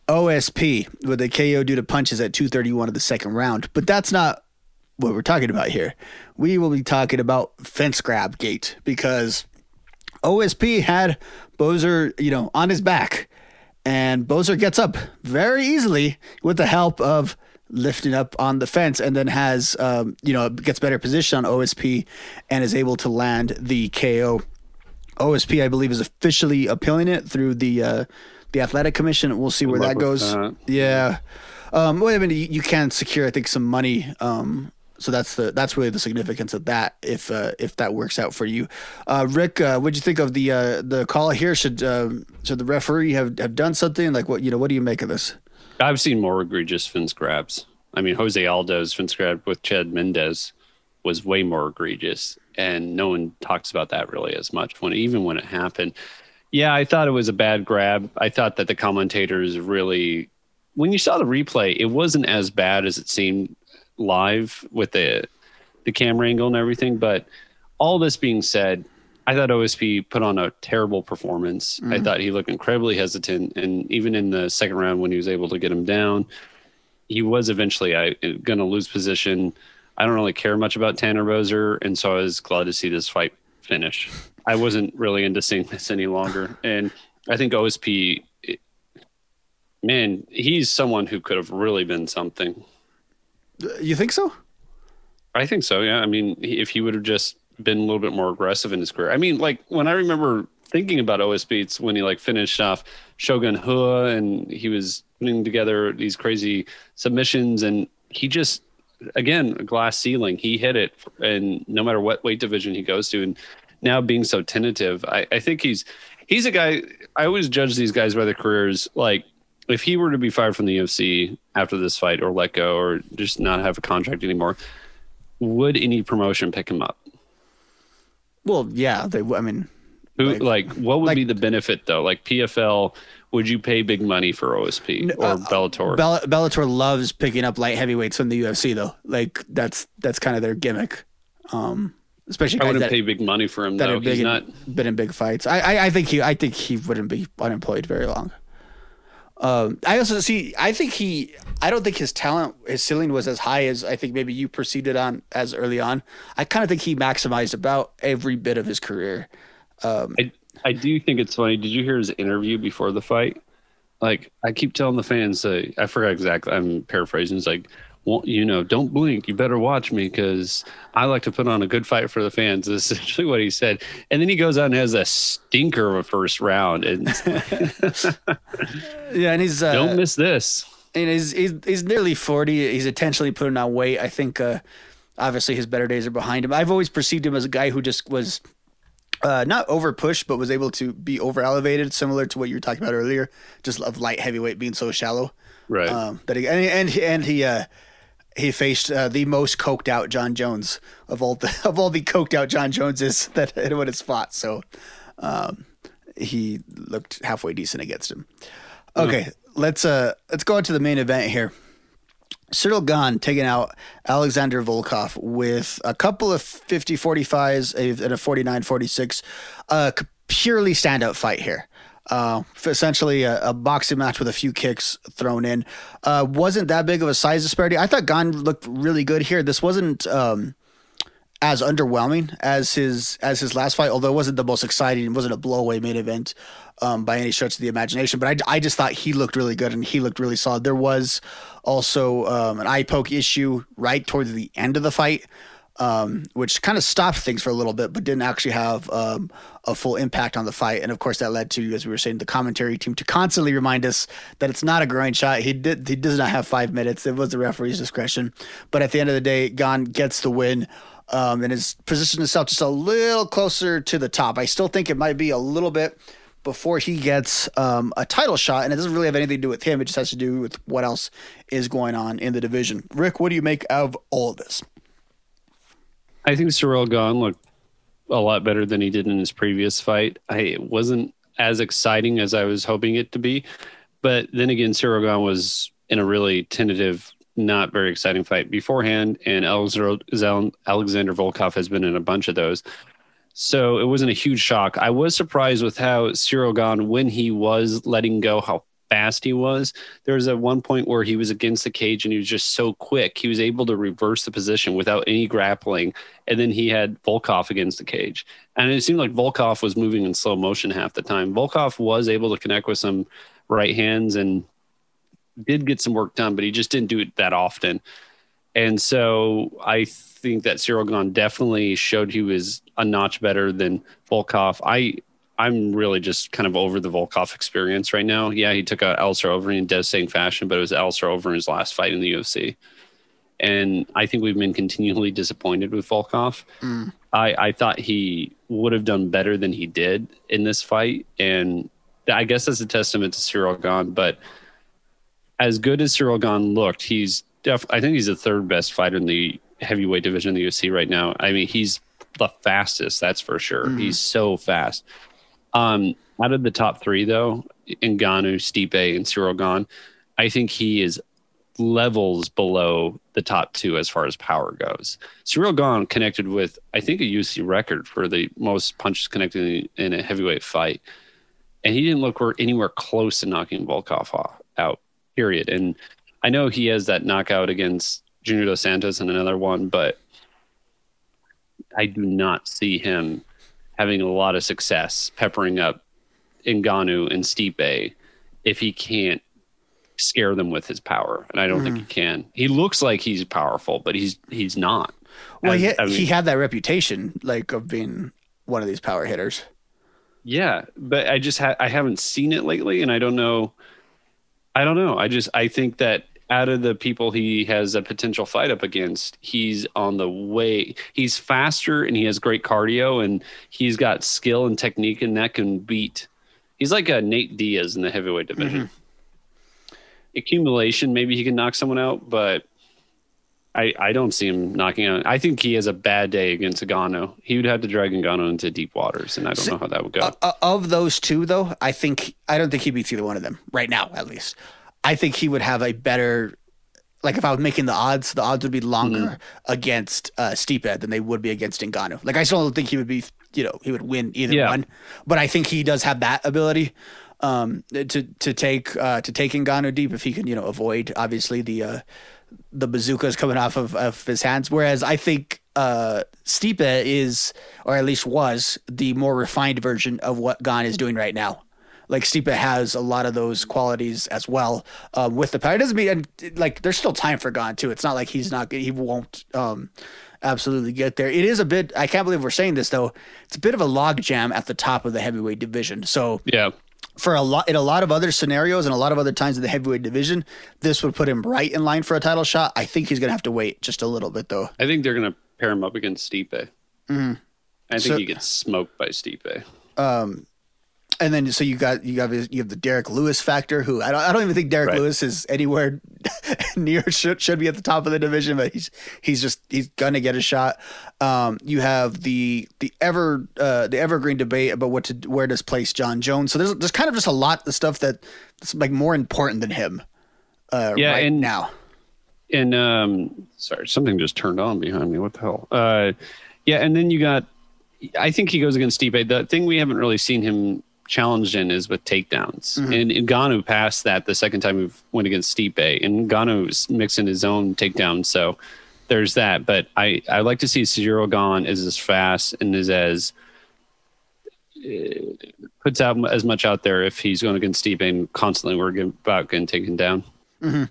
OSP with a KO due to punches at 231 of the second round. But that's not what we're talking about here. We will be talking about fence grab gate because OSP had Boser, you know, on his back, and Bozer gets up very easily with the help of lifting up on the fence, and then has, um, you know, gets better position on OSP and is able to land the KO. OSP, I believe, is officially appealing it through the uh, the athletic commission. We'll see where that goes. that. Yeah. Um, well, I mean, you, you can secure, I think, some money. Um, so that's the that's really the significance of that. If uh, if that works out for you, uh, Rick, uh, what'd you think of the uh, the call here? Should um, should the referee have, have done something? Like what you know? What do you make of this? I've seen more egregious fence grabs. I mean, Jose Aldo's fence grab with Chad Mendes was way more egregious. and no one talks about that really as much when even when it happened. Yeah, I thought it was a bad grab. I thought that the commentators really, when you saw the replay, it wasn't as bad as it seemed live with the the camera angle and everything. But all this being said, I thought OSP put on a terrible performance. Mm-hmm. I thought he looked incredibly hesitant, and even in the second round when he was able to get him down, he was eventually going to lose position. I don't really care much about Tanner Boser, and so I was glad to see this fight finish. I wasn't really into seeing this any longer, and I think OSP, man, he's someone who could have really been something. You think so? I think so. Yeah. I mean, if he would have just been a little bit more aggressive in his career. I mean, like when I remember thinking about OSP, it's when he like finished off Shogun Rua and he was putting together these crazy submissions and he just again a glass ceiling. He hit it, and no matter what weight division he goes to, and now being so tentative, I, I think he's he's a guy. I always judge these guys by their careers. Like if he were to be fired from the UFC after this fight, or let go, or just not have a contract anymore, would any promotion pick him up? Well, yeah, they. I mean, who like, like what would like, be the benefit though? Like PFL would you pay big money for OSP or uh, Bellator? Bell- Bellator loves picking up light heavyweights from the UFC though. Like that's that's kind of their gimmick. Um, especially I wouldn't that, pay big money for him though. He's in, not been in big fights. I, I, I think he I think he wouldn't be unemployed very long. Um, I also see. I think he. I don't think his talent, his ceiling was as high as I think maybe you proceeded on as early on. I kind of think he maximized about every bit of his career. Um, I, I do think it's funny. Did you hear his interview before the fight? Like I keep telling the fans, uh, I forgot exactly. I'm paraphrasing. It's like, well, you know, don't blink. You better watch me because I like to put on a good fight for the fans. [laughs] Is essentially what he said. And then he goes out and has a stinker of a first round. And [laughs] yeah, and he's uh, don't miss this. And he's, he's he's nearly forty. He's intentionally putting on weight. I think. Uh, obviously, his better days are behind him. I've always perceived him as a guy who just was uh, not over pushed, but was able to be over elevated, similar to what you were talking about earlier, just of light heavyweight being so shallow. Right. Um, that he, and and and he uh, he faced uh, the most coked out Jon Jones of all the [laughs] of all the coked out Jon Joneses that anyone has fought. So um, he looked halfway decent against him. Okay, mm-hmm. let's uh let's go on to the main event here. Ciryl Gane taking out Alexander Volkov with a couple of 50 45s and a 49 46. A purely standout fight here. Uh, essentially a, a, boxing match with a few kicks thrown in. Uh, wasn't that big of a size disparity. I thought Gane looked really good here. This wasn't um, as underwhelming as his as his last fight, although it wasn't the most exciting. It wasn't a blowaway main event um, by any stretch of the imagination. But I, I just thought he looked really good and he looked really solid. There was also um, an eye poke issue right towards the end of the fight, um, which kind of stopped things for a little bit, but didn't actually have um, a full impact on the fight. And of course, that led to, as we were saying, the commentary team to constantly remind us that it's not a groin shot. He did he does not have five minutes. It was the referee's discretion. But at the end of the day, Gane gets the win. Um, and has positioned himself just a little closer to the top. I still think it might be a little bit before he gets um, a title shot, and it doesn't really have anything to do with him. It just has to do with what else is going on in the division. Rick, what do you make of all of this? I think Ciryl Gane looked a lot better than he did in his previous fight. I, it wasn't as exciting as I was hoping it to be, but then again, Ciryl Gane was in a really tentative, not very exciting fight beforehand, and Alexander Volkov has been in a bunch of those. So it wasn't a huge shock. I was surprised with how Ciryl Gane, when he was letting go, how fast he was. There was at one point where he was against the cage and he was just so quick. He was able to reverse the position without any grappling. And then he had Volkov against the cage. And it seemed like Volkov was moving in slow motion half the time. Volkov was able to connect with some right hands and did get some work done, but he just didn't do it that often. And so I think that Ciryl Gane definitely showed he was a notch better than Volkov. I I'm really just kind of Overeem the Volkov experience right now. Yeah, he took out Alistair over in devastating fashion, but it was Alistair his last fight in the UFC. And I think we've been continually disappointed with Volkov. Mm. I, I thought he would have done better than he did in this fight. And I guess that's a testament to Ciryl Gane. But as good as Ciryl Gane looked, he's def- I think he's the third best fighter in the heavyweight division in the UFC right now. I mean, he's the fastest. That's for sure. Mhm. He's so fast. Um, out of the top three though, Ngannou, Stipe, and Ciryl Gane, I think he is levels below the top two as far as power goes. Ciryl Gane connected with, I think, a UC record for the most punches connected in a heavyweight fight, and he didn't look anywhere close to knocking Volkov out. Period. And I know he has that knockout against Junior Dos Santos and another one, but I do not see him having a lot of success peppering up Ngannou and Stipe if he can't scare them with his power. And I don't think hmm. he can. He looks like he's powerful, but he's he's not. Well, As- he, I mean- he had that reputation, like of being one of these power hitters. Yeah, but I just ha- I haven't seen it lately, and I don't know. I don't know. I just I think that out of the people he has a potential fight up against, he's on the way. He's faster and he has great cardio, and he's got skill and technique, and that can beat. He's like a Nate Diaz in the heavyweight division. Accumulation, maybe he can knock someone out, but I I don't see him knocking out. I think he has a bad day against Ngannou. He would have to drag Ngannou into deep waters, and I don't See, know how that would go. Uh, uh, of those two, though, I think I don't think he beats either one of them right now, at least. I think he would have a better, like if I was making the odds, the odds would be longer Mm-hmm. against uh, Stipe than they would be against Ngannou. Like I still don't think he would be, you know, he would win either Yeah. one, but I think he does have that ability um, to to take uh, to take Ngannou deep if he can, you know, avoid obviously the. Uh, the bazookas coming off of, of his hands. Whereas I think uh, Stipe is, or at least was, the more refined version of what Gane is doing right now. Like Stipe has a lot of those qualities as well um, with the power. It doesn't mean and, like there's still time for Gane too. It's not like he's not he won't um, absolutely get there. It is a bit. I can't believe we're saying this though. It's a bit of a logjam at the top of the heavyweight division. So yeah, for a lot in a lot of other scenarios and a lot of other times in the heavyweight division, this would put him right in line for a title shot. I think he's gonna have to wait just a little bit though. I think they're going to pair him up against Stipe. Mhm. I think So- he gets smoked by Stipe. Um, and then so you got you got you have the Derrick Lewis factor, who I don't I don't even think Derrick Right. Lewis is anywhere [laughs] near should should be at the top of the division, but he's he's just he's gonna get a shot. Um, you have the the ever uh, the evergreen debate about what to where does place Jon Jones. So there's there's kind of just a lot of stuff that's like more important than him. Uh, Yeah, right and- now. And um, sorry, something just turned on behind me. What the hell? Uh, yeah, and then you got. I think he goes against Stipe. The thing we haven't really seen him challenged in is with takedowns. Mhm. And Ngannou passed that the second time we went against Stipe, and Ngannou's mixing his own takedown. So there's that. But I I like to see Ciryl Gane is as fast and is as uh, puts out as much out there if he's going against Stipe and constantly working about getting taken down. hmm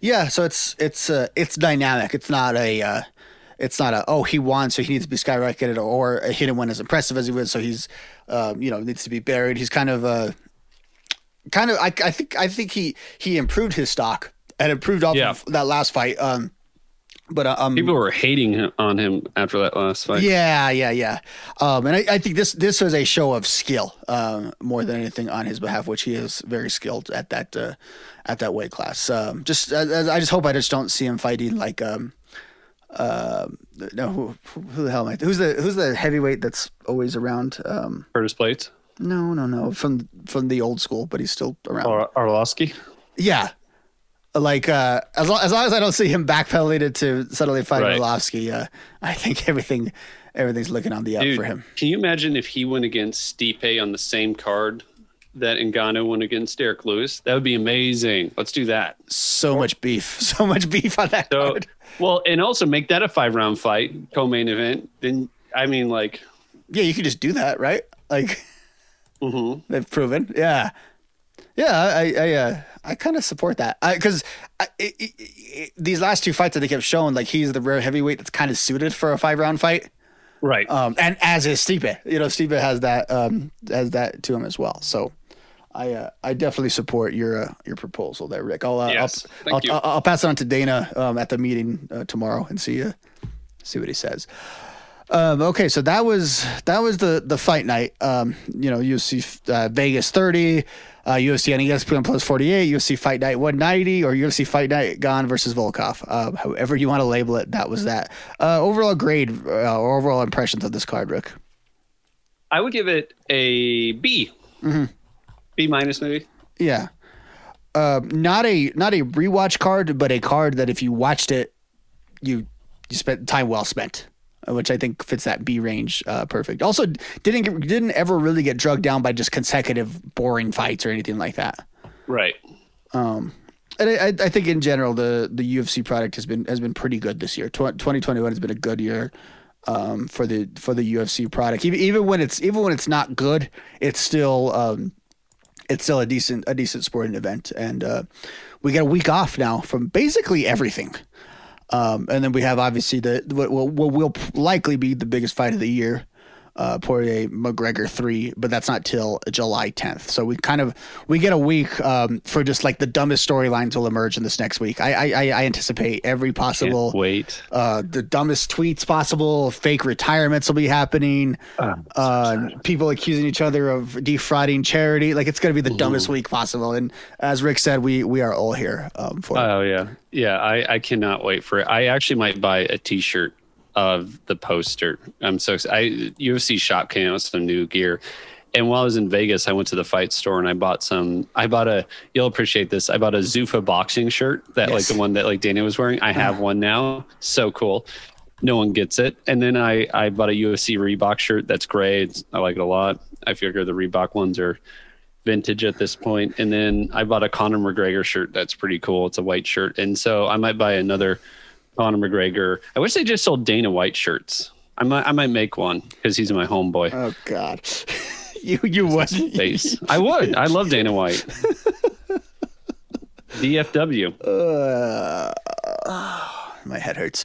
Yeah, so it's it's uh, it's dynamic. It's not a uh, it's not a oh he won so he needs to be skyrocketed or he didn't win as impressive as he was so he's um, you know needs to be buried. He's kind of uh, kind of I, I think I think he he improved his stock and improved off Yeah. of that last fight. Um, but uh, um, People were hating him- on him after that last fight. yeah, yeah, yeah. Um, and I, I think this this was a show of skill um, more than anything on his behalf, which he is very skilled at that uh, at that weight class. Um, just I, I just hope I just don't see him fighting like um, uh, no who, who the hell am I? Who's the who's the heavyweight that's always around? Um, Curtis Blaydes. no, no, no, from from the old school, but he's still around. Ar- Arlovsky. Yeah. Like uh, as long as long as I don't see him backpedaling to suddenly fight Right. Arlovsky, uh, I think everything everything's looking on the up Dude, for him. Can you imagine if he went against Stipe on the same card that Ngannou went against Derrick Lewis? That would be amazing. Let's do that. So much beef, [laughs] so much beef on that So, card. Well, and also make that a five round fight, co main event. Then, I mean, like, Yeah, you could just do that, right? Like mm-hmm. [laughs] they've proven. Yeah, yeah. I I uh, I kind of support that I because these last two fights that they kept showing, like he's the rare heavyweight that's kind of suited for a five round fight. right. Um, and as is Stipe, you know, Stipe has that um has that to him as well. So. I uh, I definitely support your uh, your proposal there, Rick. I'll uh, Yes, I'll, thank I'll, you. I'll I'll pass it on to Dana um, at the meeting uh, tomorrow and see uh, see what he says. Um, okay, so that was that was the the fight night. Um, you know, UFC uh, Vegas 30, uh, UFC on ESPN Plus 48, UFC Fight Night 190, or UFC Fight Night Gane versus Volkov. However you want to label it, that was that. Uh, overall grade uh, or overall impressions of this card, Rick? I would give it a B. Mm-hmm. B minus maybe. Yeah. Uh, not a not a rewatch card, but a card that if you watched it, you you spent time well spent, uh, which I think fits that B range uh, perfect. Also, didn't get, didn't ever really get drugged down by just consecutive boring fights or anything like that. Right. Um, and I, I think in general the the UFC product has been has been pretty good this year. 2021 has been a good year um, for the for the UFC product. Even even when it's even when it's not good, it's still um, it's still a decent a decent sporting event. And uh, we get a week off now from basically everything. Um, and then we have obviously the what what will likely be the biggest fight of the year, uh, Poirier McGregor three, but that's not till July 10th. So we kind of we get a week um, for just like the dumbest storylines will emerge in this next week. I I, I anticipate every possible wait. uh, the dumbest tweets possible. Fake retirements will be happening. uh, people accusing each other of defrauding charity. Like it's going to be the dumbest week possible. And as Rick said, we we are all here um, for. it. Oh yeah, yeah. I I cannot wait for it. I actually might buy a T-shirt of the poster. I'm so excited. I UFC shop came out with some new gear. And while I was in Vegas, I went to the fight store and I bought some. I bought a. You'll appreciate this. I bought a Zuffa boxing shirt that like the one that like Daniel was wearing. I uh-huh. have one now. So cool. No one gets it. And then I I bought a UFC Reebok shirt that's gray. It's, I like it a lot. I figure the Reebok ones are vintage at this point. And then I bought a Conor McGregor shirt that's pretty cool. It's a white shirt. And so I might buy another Conor McGregor. I wish they just sold Dana White shirts. I might I might make one because he's my homeboy. Oh God. [laughs] you you would face. I would. I love Dana White. [laughs] DFW. Uh, [sighs] my head hurts.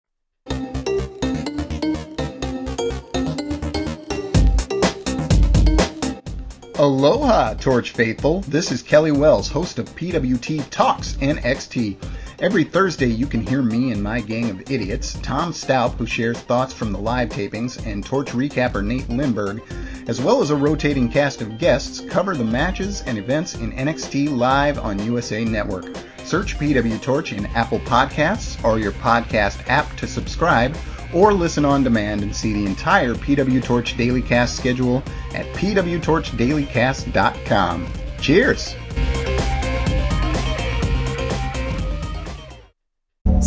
Aloha, Torch Faithful. This is Kelly Wells, host of PWT Talks NXT. Every Thursday, you can hear me and my gang of idiots, Tom Stout, who shares thoughts from the live tapings, and Torch recapper Nate Lindberg, as well as a rotating cast of guests, cover the matches and events in NXT live on USA Network. Search PW Torch in Apple Podcasts or your podcast app to subscribe, or listen on demand and see the entire PW Torch Daily Cast schedule at pwtorchdailycast.com. Cheers!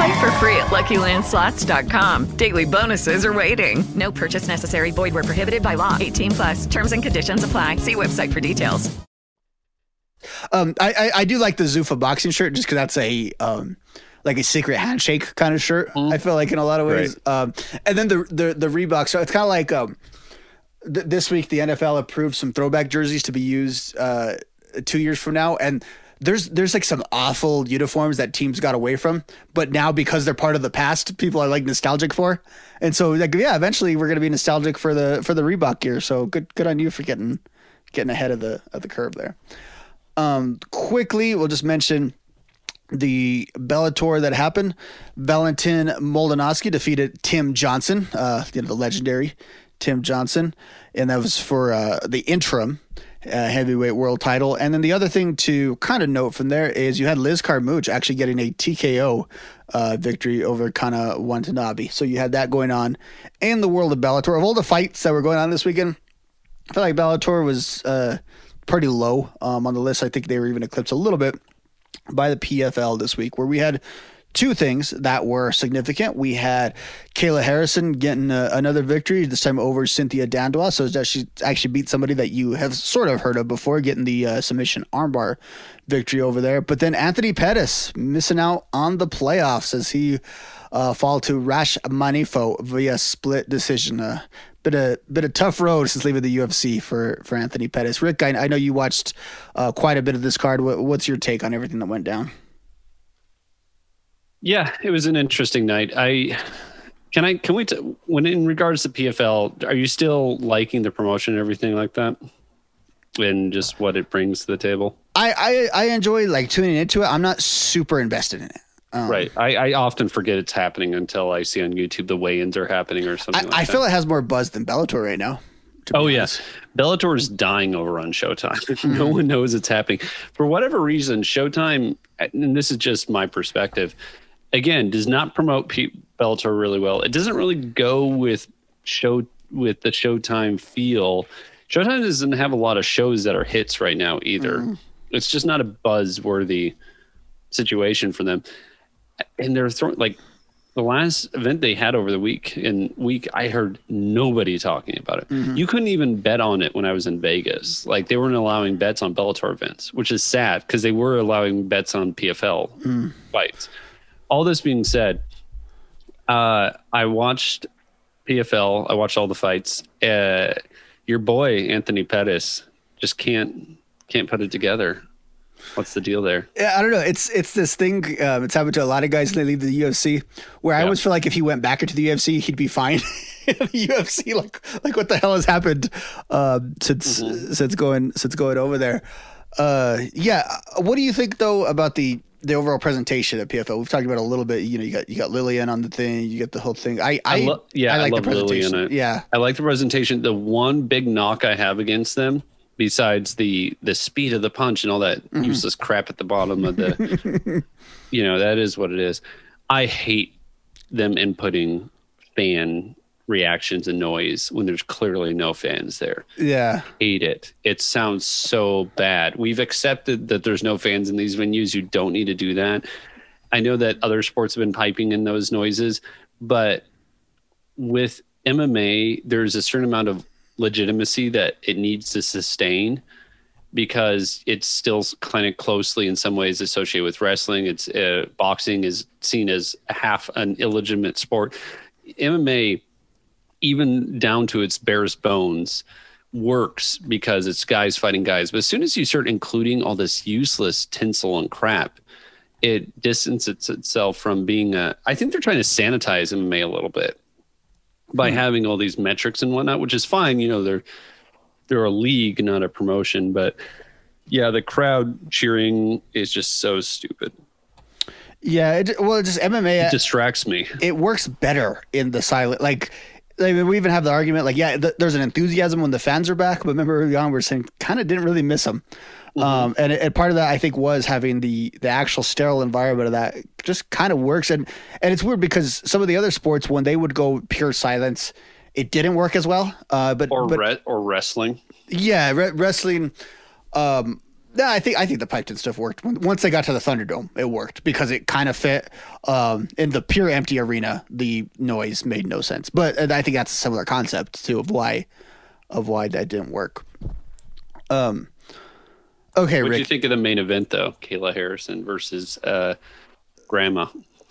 Play for free at LuckyLandSlots.com. Daily bonuses are waiting. No purchase necessary. Void where prohibited by law. 18 plus. Terms and conditions apply. See website for details. Um, I, I I do like the Zuffa boxing shirt just because that's a um like a secret handshake kind of shirt. I feel like in a lot of ways. Um, and then the the the Reebok. So it's kind of like um, th- this week the NFL approved some throwback jerseys to be used uh two years from now, and there's there's like some awful uniforms that teams got away from, but now because they're part of the past, people are like nostalgic for. And so like yeah, eventually we're gonna be nostalgic for the for the Reebok gear. So good good on you for getting getting ahead of the of the curve there. Um, quickly, we'll just mention the Bellator that happened. Valentin Moldavsky defeated Tim Johnson, uh, you know, the legendary Tim Johnson, and that was for uh, the interim uh, heavyweight world title. And then the other thing to kind of note from there is you had Liz Carmouche actually getting a TKO uh, victory over Kana Watanabe. So you had that going on in the world of Bellator. Of all the fights that were going on this weekend, I feel like Bellator was uh, pretty low um, on the list. I think they were even eclipsed a little bit by the PFL this week, where we had two things that were significant. We had Kayla Harrison getting uh, another victory, this time over Cynthia Dandois. So that she actually beat somebody that you have sort of heard of before, getting the uh, submission armbar victory over there. But then Anthony Pettis missing out on the playoffs as he uh, fall to Raush Manfio via split decision. Uh, bit a bit of tough road since leaving the UFC for for Anthony Pettis. Rick, I, I know you watched uh, quite a bit of this card. What, what's your take on everything that went down? Yeah, it was an interesting night. I can I can we t- when in regards to PFL, are you still liking the promotion and everything like that, and just what it brings to the table? I I, I enjoy like tuning into it. I'm not super invested in it. Um, right. I, I often forget it's happening until I see on YouTube the weigh-ins are happening or something. I, like I feel it has more buzz than Bellator right now. Oh yes, Bellator is dying over on Showtime. [laughs] no Mhm. one knows it's happening for whatever reason. Showtime, and this is just my perspective. Again, does not promote P- Bellator really well. It doesn't really go with show with the Showtime feel. Showtime doesn't have a lot of shows that are hits right now either. Mhm. It's just not a buzzworthy situation for them. And they're throwing like the last event they had over the week in week I heard nobody talking about it. Mhm. You couldn't even bet on it when I was in Vegas. Like they weren't allowing bets on Bellator events, which is sad because they were allowing bets on PFL Mm. fights. All this being said, uh, I watched PFL. I watched all the fights. Uh, your boy Anthony Pettis just can't can't put it together. What's the deal there? Yeah, I don't know. It's it's this thing. Um, it's happened to a lot of guys when they leave the UFC. Where I always feel like if he went back into the UFC, he'd be fine. [laughs] the UFC, like like what the hell has happened um, since Mm-hmm. since going since going over there? Uh, yeah. What do you think though about the the overall presentation at PFL? We've talked about it a little bit. You know, you got you got Lillian on the thing. You get the whole thing. I I, lo- yeah, I, like love the presentation. It. Yeah. I like the presentation. The one big knock I have against them, besides the the speed of the punch and all that Mhm. useless crap at the bottom of the, [laughs] you know, that is what it is. I hate them inputting fan reactions and noise when there's clearly no fans there. Yeah. Hate it. It sounds so bad. We've accepted that there's no fans in these venues. You don't need to do that. I know that other sports have been piping in those noises, but with MMA, there's a certain amount of legitimacy that it needs to sustain because it's still kind of closely in some ways associated with wrestling. It's uh, boxing is seen as half an illegitimate sport. MMA, even down to its barest bones, works because it's guys fighting guys. But as soon as you start including all this useless tinsel and crap, it distances itself from being a. I think they're trying to sanitize MMA a little bit by Hmm. having all these metrics and whatnot, which is fine. You know, they're they're a league, not a promotion. But yeah, the crowd cheering is just so stupid. Yeah. It, well, just MMA. It distracts me. it works better in the silent like I mean, we even have the argument like yeah th- there's an enthusiasm when the fans are back but remember early on we were saying kind of didn't really miss them um, and, and part of that i think was having the the actual sterile environment of that just kind of works. And and it's weird because some of the other sports when they would go pure silence it didn't work as well uh, but Or but re- or wrestling. yeah re- wrestling um yeah, I think I think the piped in stuff worked. Once they got to the Thunderdome, it worked because it kind of fit. Um, in the pure empty arena, the noise made no sense. But I think that's a similar concept too of why of why that didn't work. Um, Okay, What do you think of the main event though? Kayla Harrison versus uh, Grandma.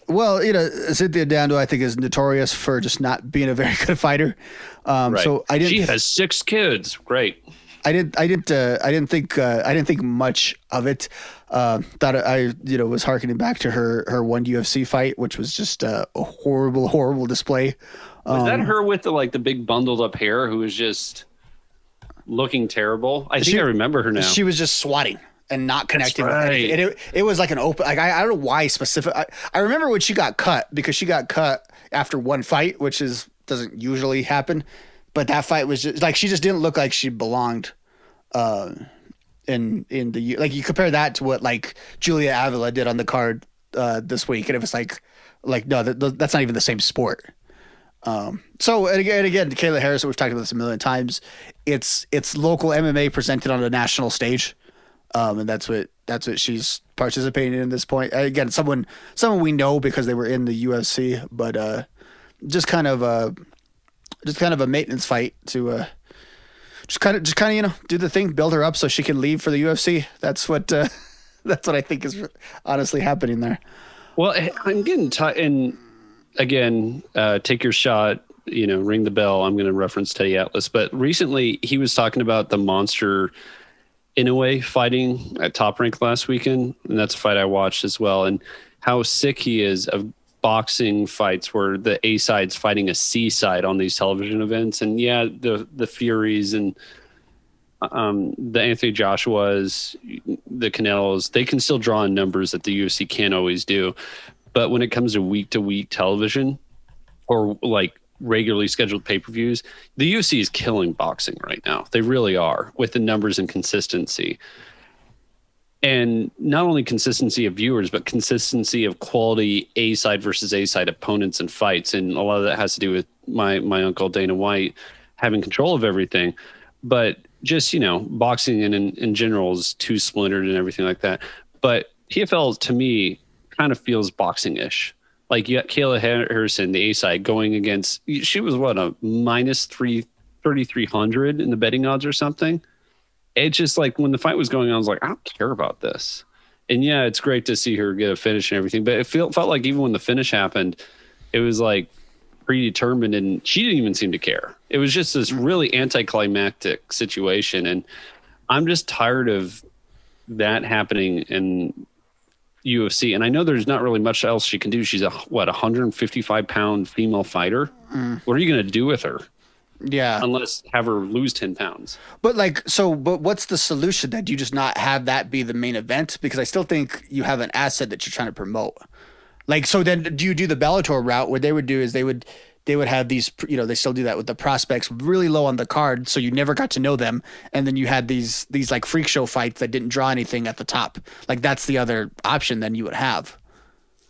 Well, you know, Cynthia Dandois, I think, is notorious for just not being a very [laughs] good fighter. Um, right. So I didn't. She has six kids. Great. I didn't. I didn't. Uh, I didn't think. Uh, I didn't think much of it. Uh, thought I, you know, was harkening back to her her one UFC fight, which was just uh, a horrible, horrible display. Was that Um, her with the like the big bundled up hair who was just looking terrible? I think She- I remember her now. She was just swatting and not connecting. right. And it, it was like an open. Like I, I don't know why specific. I, I remember when she got cut because she got cut after one fight, which is doesn't usually happen. But that fight was just like she just didn't look like she belonged. Uh, in in the like you compare that to what like Julia Avila did on the card uh, this week, and it was like like no, that, that's not even the same sport. Um, so and again, and again, Kayla Harris, we've talked about this a million times. It's it's local MMA presented on a national stage, um, and that's what that's what she's participating in at this point. Again, someone someone we know because they were in the UFC, but uh, just kind of uh, just kind of a maintenance fight to uh, just kind of just kind of you know do the thing, build her up so she can leave for the UFC. That's what uh, [laughs] that's what I think is honestly happening there. Well, I- I'm getting tired. And again, uh, take your shot. You know, ring the bell. I'm going to reference Teddy Atlas, but recently he was talking about the monster Inoue fighting at Top Rank last weekend, and that's a fight I watched as well. And how sick he is of boxing fights where the A side's fighting a C side on these television events. And yeah, the the Furies and um, the Anthony Joshua's, the Canelos, they can still draw in numbers that the UFC can't always do. But when it comes to week to week television or like regularly scheduled pay per views, the UFC is killing boxing right now. They really are with the numbers and consistency. And not only consistency of viewers, but consistency of quality A side versus A side opponents and fights. And a lot of that has to do with my my uncle Dana White having control of everything. But just, you know, boxing in, in, in general is too splintered and everything like that. But PFL to me kind of feels boxing ish. Like you got Kayla Harrison, the A side, going against, she was what, a minus three, 3,300 in the betting odds or something. It's just like when the fight was going on, I was like, I don't care about this. And yeah, it's great to see her get a finish and everything. But it felt, felt like even when the finish happened, it was like predetermined and she didn't even seem to care. It was just this really anticlimactic situation. And I'm just tired of that happening in UFC. And I know there's not really much else she can do. She's a what 155 pound female fighter. Mm. What are you going to do with her? Yeah. Unless have her lose 10 pounds. But like, so, but what's the solution then? Do you just not have that be the main event? Because I still think you have an asset that you're trying to promote. Like, so then do you do the Bellator route? What they would do is they would they would have these, you know, they still do that with the prospects really low on the card, so you never got to know them, and then you had these these like freak show fights that didn't draw anything at the top. Like that's the other option then you would have.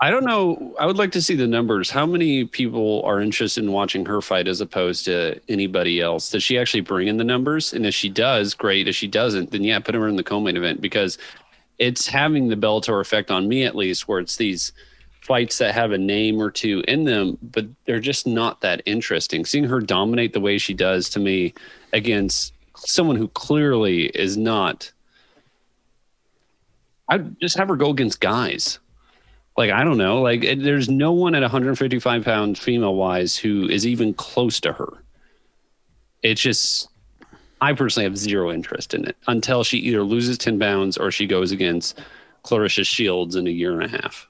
I don't know. I would like to see the numbers. How many people are interested in watching her fight as opposed to anybody else? Does she actually bring in the numbers? And if she does, great. If she doesn't, then yeah, put her in the co-main event because it's having the Bellator effect on me at least, where it's these fights that have a name or two in them, but they're just not that interesting. Seeing her dominate the way she does to me against someone who clearly is not. I'd just have her go against guys like I don't know, like it, there's no one at 155 pounds female wise who is even close to her. It's just I personally have zero interest in it until she either loses 10 pounds or she goes against Claressa Shields in a year and a half.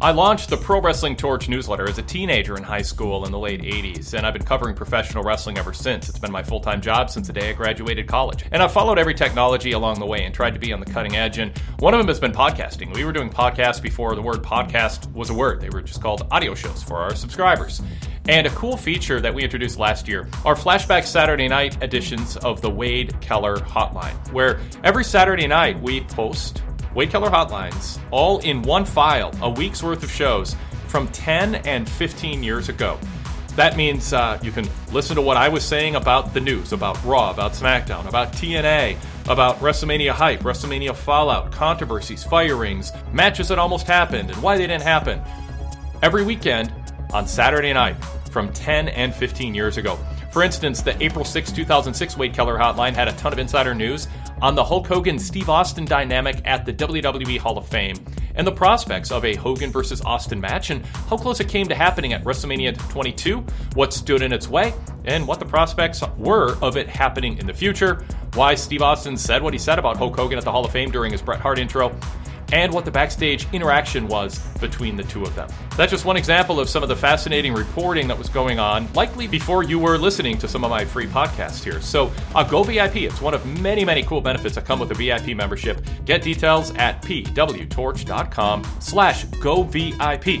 I launched the Pro Wrestling Torch newsletter as a teenager in high school in the late 80s, and I've been covering professional wrestling ever since. It's been my full time job since the day I graduated college. And I've followed every technology along the way and tried to be on the cutting edge, and one of them has been podcasting. We were doing podcasts before the word podcast was a word, they were just called audio shows for our subscribers. And a cool feature that we introduced last year are flashback Saturday night editions of the Wade Keller Hotline, where every Saturday night we post Wade Keller Hotlines all in one file, a week's worth of shows from 10 and 15 years ago. That means uh, you can listen to what I was saying about the news, about Raw, about SmackDown, about TNA, about WrestleMania hype, WrestleMania fallout, controversies, firings, matches that almost happened, and why they didn't happen. Every weekend on Saturday night from 10 and 15 years ago. For instance, the April 6, 2006 Wade Keller hotline had a ton of insider news on the Hulk Hogan Steve Austin dynamic at the WWE Hall of Fame and the prospects of a Hogan versus Austin match and how close it came to happening at WrestleMania 22, what stood in its way, and what the prospects were of it happening in the future, why Steve Austin said what he said about Hulk Hogan at the Hall of Fame during his Bret Hart intro, and what the backstage interaction was between the two of them. That's just one example of some of the fascinating reporting that was going on, likely before you were listening to some of my free podcasts here. So, uh, go VIP. It's one of many, many cool benefits that come with a VIP membership. Get details at pwtorch.com slash go VIP.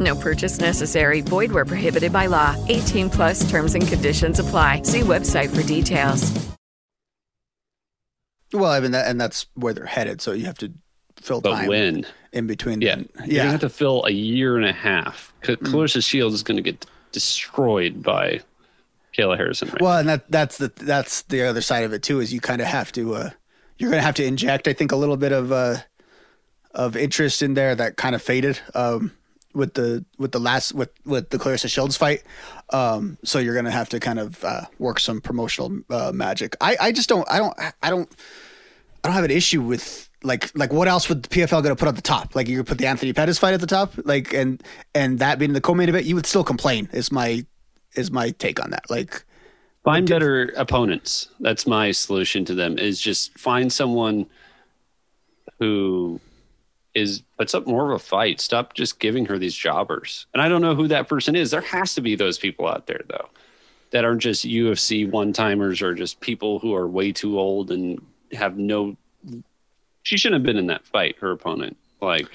No purchase necessary. Void where prohibited by law. 18 plus terms and conditions apply. See website for details. Well, I mean, that, and that's where they're headed. So you have to fill But time when? in between. Yeah. them. You're going to have to fill a year and a half. Mm. Claressa Shields is going to get destroyed by Kayla Harrison. Right? Well, and that that's the that's the other side of it too. Is you kind of have to uh, you're going to have to inject, I think, a little bit of uh, of interest in there that kind of faded um, with the with the last with with the Claressa Shields fight. Um, so you're going to have to kind of uh, work some promotional uh, magic. I I just don't I don't I don't I don't have an issue with like like what else would the PFL to put at the top? Like you could put the Anthony Pettis fight at the top, like and and that being the co-main event, you would still complain. Is my is my take on that? Like Find better opponents. That's my solution to them. Is just find someone who is puts up more of a fight. Stop just giving her these jobbers. And I don't know who that person is. There has to be those people out there though that aren't just UFC one timers or just people who are way too old and have no. She shouldn't have been in that fight. Her opponent, like,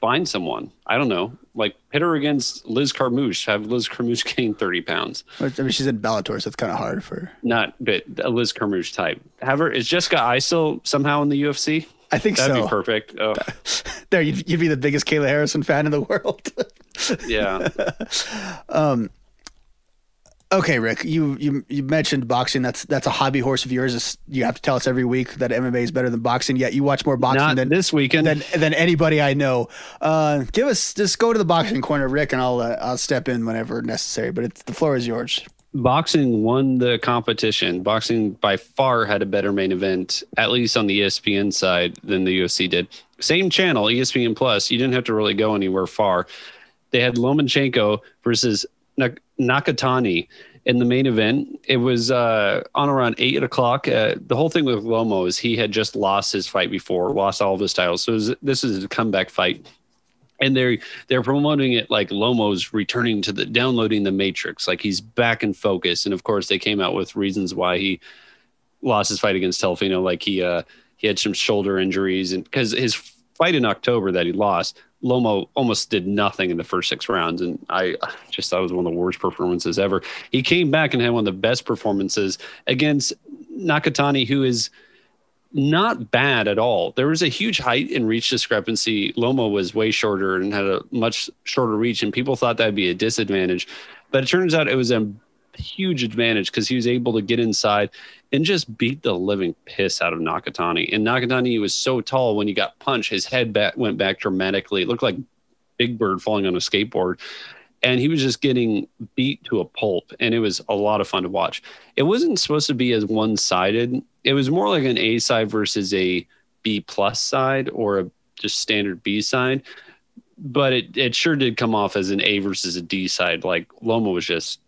find someone. I don't know. Like, hit her against Liz Carmouche. Have Liz Carmouche [laughs] gain thirty pounds. I mean, she's in Bellator, so it's kind of hard for. Not, but a Liz Carmouche type. Have her. Is Jessica Eye still somehow in the UFC? I think so. That'd be perfect. Oh, [laughs] There, you'd, you'd be the biggest Kayla Harrison fan in the world. [laughs] yeah. um, okay, Rick, you, you you mentioned boxing. That's that's a hobby horse of yours. It's, you have to tell us every week that MMA is better than boxing. Yet you watch more boxing Not than this weekend than than anybody I know. Uh, give us just go to the boxing corner, Rick, and I'll uh, I'll step in whenever necessary. But it's the floor is yours. Boxing won the competition. Boxing by far had a better main event, at least on the ESPN side, than the UFC did. Same channel, ESPN Plus. You didn't have to really go anywhere far. They had Lomachenko versus Nak- Nakatani, in the main event. It was uh, on around eight o'clock. Uh, the whole thing with Lomo is he had just lost his fight before, lost all of his titles. So was, this is a comeback fight. And they're they're promoting it like Lomo's returning to the downloading the Matrix, like he's back in focus. And of course, they came out with reasons why he lost his fight against Teofimo, like he uh, he had some shoulder injuries, and because his fight in October that he lost, Lomo almost did nothing in the first six rounds, and I just thought it was one of the worst performances ever. He came back and had one of the best performances against Nakatani, who is not bad at all. There was a huge height and reach discrepancy. Lomo was way shorter and had a much shorter reach, and people thought that'd be a disadvantage. But it turns out it was a huge advantage because he was able to get inside and just beat the living piss out of Nakatani. And Nakatani was so tall when he got punched, his head back, went back dramatically. It looked like Big Bird falling on a skateboard. And he was just getting beat to a pulp. And it was a lot of fun to watch. It wasn't supposed to be as one sided, it was more like an A side versus a B plus side or a just standard B side. But it, it sure did come off as an A versus a D side. Like Loma was just,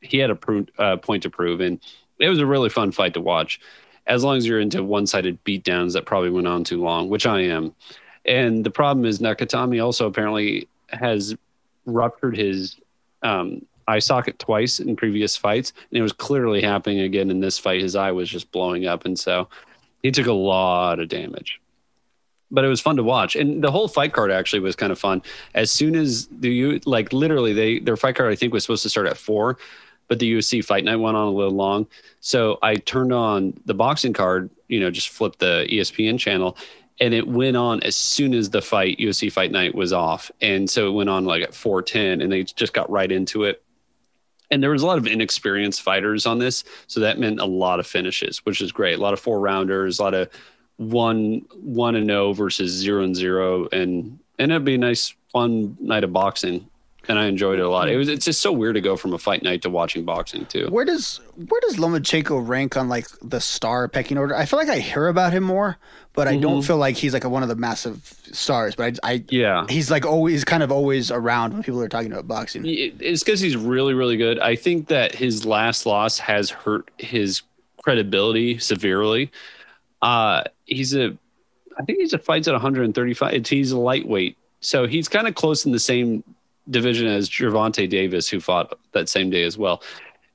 he had a uh, point to prove. And it was a really fun fight to watch. As long as you're into one-sided beatdowns that probably went on too long, which I am. And the problem is Nakatani also apparently has ruptured his um, eye socket twice in previous fights, and it was clearly happening again in this fight. His eye was just blowing up, and so he took a lot of damage. But it was fun to watch, and the whole fight card actually was kind of fun. As soon as the you like literally they their fight card I think was supposed to start at four but the UFC fight night went on a little long. So I turned on the boxing card, you know, just flipped the ESPN channel and it went on as soon as the fight UFC fight night was off. And so it went on like at 410 and they just got right into it. And there was a lot of inexperienced fighters on this, so that meant a lot of finishes, which is great. A lot of four rounders, a lot of one one and zero versus zero and zero, and and it'd be a nice fun night of boxing and I enjoyed it a lot. It was it's just so weird to go from a fight night to watching boxing too. Where does where does Lomachenko rank on like the star pecking order? I feel like I hear about him more, but I don't Mhm. feel like he's like a, one of the massive stars. But I, I Yeah. he's like always kind of always around when people are talking about boxing. It's because he's really, really good. I think that his last loss has hurt his credibility severely. Uh, he's a, I think he's a fights at 135. It's, he's a lightweight, so he's kind of close in the same division as Gervonta Davis, who fought that same day as well.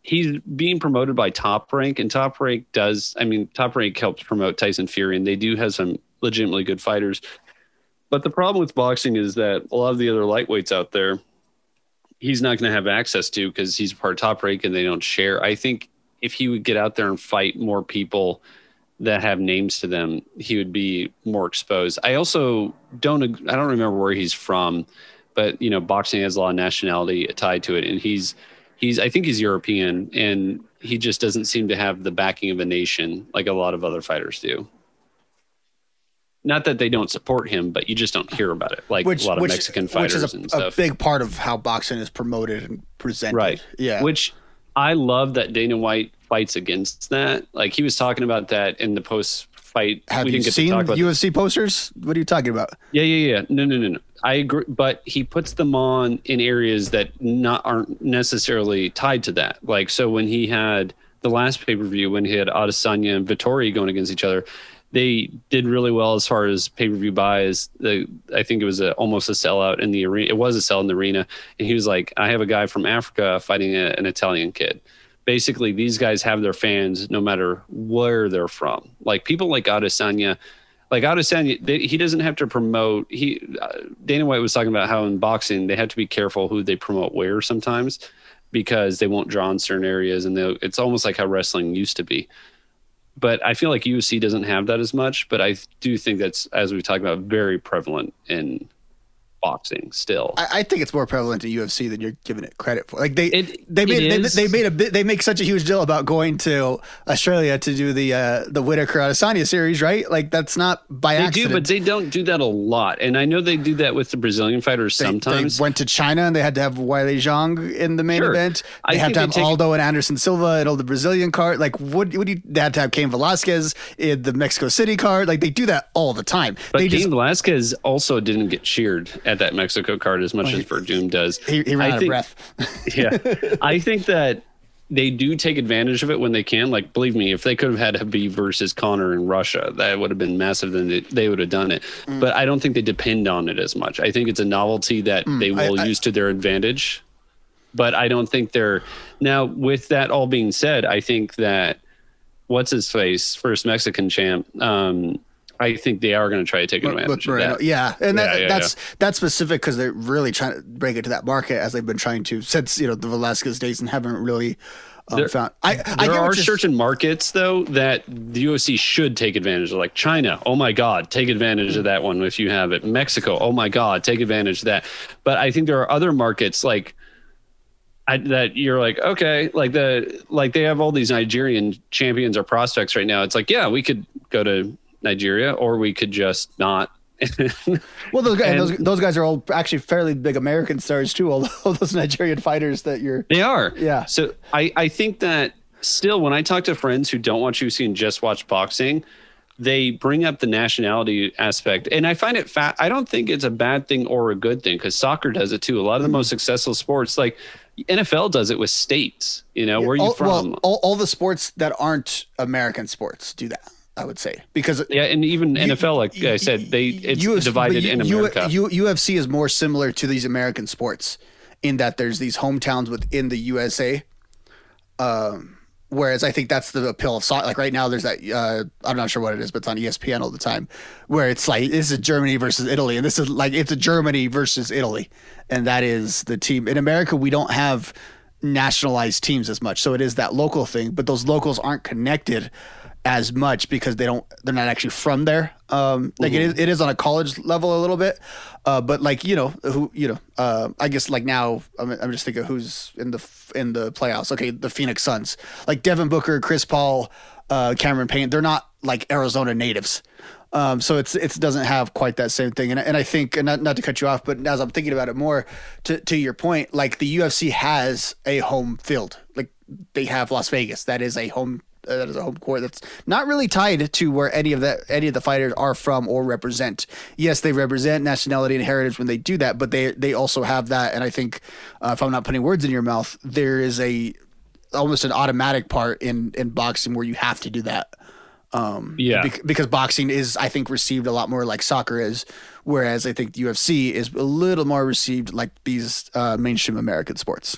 He's being promoted by Top Rank, and Top Rank does. I mean, Top Rank helps promote Tyson Fury, and they do have some legitimately good fighters. But the problem with boxing is that a lot of the other lightweights out there, he's not going to have access to because he's part of top rank and they don't share. I think if he would get out there and fight more people that have names to them, he would be more exposed. I also don't I don't remember where he's from, but you know, boxing has a lot of nationality tied to it, and he's he's I think he's European, and he just doesn't seem to have the backing of a nation like a lot of other fighters do. Not that they don't support him, but you just don't hear about it like a lot of Mexican fighters and stuff. which is a, a big part of how boxing is promoted and presented. Right. Yeah. Which I love that Dana White fights against that. Like he was talking about that in the post fight. Have we you seen to talk about UFC posters? What are you talking about? Yeah, yeah, yeah. No, no, no, no. I agree, but he puts them on in areas that not aren't necessarily tied to that. Like so, when he had the last pay per view, when he had Adesanya and Vettori going against each other, they did really well as far as pay per view buys. The I think it was a, almost a sellout in the arena. It was a sell in the arena, and he was like, "I have a guy from Africa fighting a, an Italian kid." Basically, these guys have their fans no matter where they're from. Like people like Adesanya like Adesanya, they, he doesn't have to promote. He uh, Dana White was talking about how in boxing they have to be careful who they promote where sometimes because they won't draw in certain areas, and it's almost like how wrestling used to be. But I feel like UFC doesn't have that as much. But I do think that's as we talked about very prevalent in boxing still. I, I think it's more prevalent in UFC than you're giving it credit for. Like they they made they, they made a bit, they make such a huge deal about going to Australia to do the uh, the Whittaker Adesanya series, right? Like that's not by accident. they accident. do, but they don't do that a lot. And I know they do that with the Brazilian fighters They- sometimes. They went to China and they had to have Weili Zhang in the main Sure. event. They had think to have take- Aldo and Anderson Silva and all the Brazilian card. Like, what would you? They had to have Cain Velasquez in the Mexico City card. Like, they do that all the time. But they Cain just Velasquez also didn't get cheered at that Mexico card as much as Werdum does. he, he ran I out think- of breath. [laughs] yeah, I think that they do take advantage of it when they can. Like, believe me, if they could have had Khabib versus Conor in Russia, that would have been massive. Then they, they would have done it. Mm. But I don't think they depend on it as much. I think it's a novelty that Mm, they I- will I- use to their advantage. But I don't think they're now. With that all being said, I think that what's his face, first Mexican champ. Um, I think they are going to try to take advantage of that. Yeah, and that, Yeah, yeah, that's that's specific because they're really trying to break into that market as they've been trying to since you know the Velasquez days and haven't really um, There- found. I, I there get are certain markets though that the UFC should take advantage of, like China. Oh my God, take advantage of that one if you have it. Mexico. Oh my God, take advantage of that. But I think there are other markets like I, that you're like okay, like the like they have all these Nigerian champions or prospects right now. It's like yeah, we could go to Nigeria or we could just not. [laughs] Well, those guys, And- those, those guys are all actually fairly big American stars too. Although [laughs] those Nigerian fighters that you're, They are. Yeah. So I, I think that still, when I talk to friends who don't watch UFC and just watch boxing, they bring up the nationality aspect. And I find it fat. I don't think it's a bad thing or a good thing because soccer does it too. A lot of the mm-hmm. most successful sports, like NFL does it with states, you know, where are you all, from? Well, all, all the sports that aren't American sports do that. I would say because yeah. And even NFL, like I said, they, it's UFC divided you- in America. U- UFC is more similar to these American sports in that there's these hometowns within the USA. Um, whereas I think that's the appeal of soccer. Like right now, there's that uh, I'm not sure what it is, but it's on ESPN all the time, where it's like this is Germany versus Italy, and this is like it's a Germany versus Italy, and that is the team. In America, we don't have nationalized teams as much, so it is that local thing. But those locals aren't connected as much because they don't they're not actually from there. Um like it is it is on a college level a little bit uh but like you know who you know uh i guess like now i'm, I'm just thinking who's in the in the playoffs. Okay the phoenix suns. Like devin booker chris paul uh cameron payne they're not like arizona natives. Um, so it's it doesn't have quite that same thing, and and I think and not not to cut you off, but as I'm thinking about it more, to to your point, like the UFC has a home field, like they have Las Vegas, that is a home that is a home court that's not really tied to where any of that any of the fighters are from or represent. Yes, they represent nationality and heritage when they do that, but they they also have that, and I think uh, if I'm not putting words in your mouth, there is a almost an automatic part in in boxing where you have to do that. Um, Yeah. bec- because boxing is, I think, received a lot more like soccer is, whereas I think the UFC is a little more received like these uh, mainstream American sports.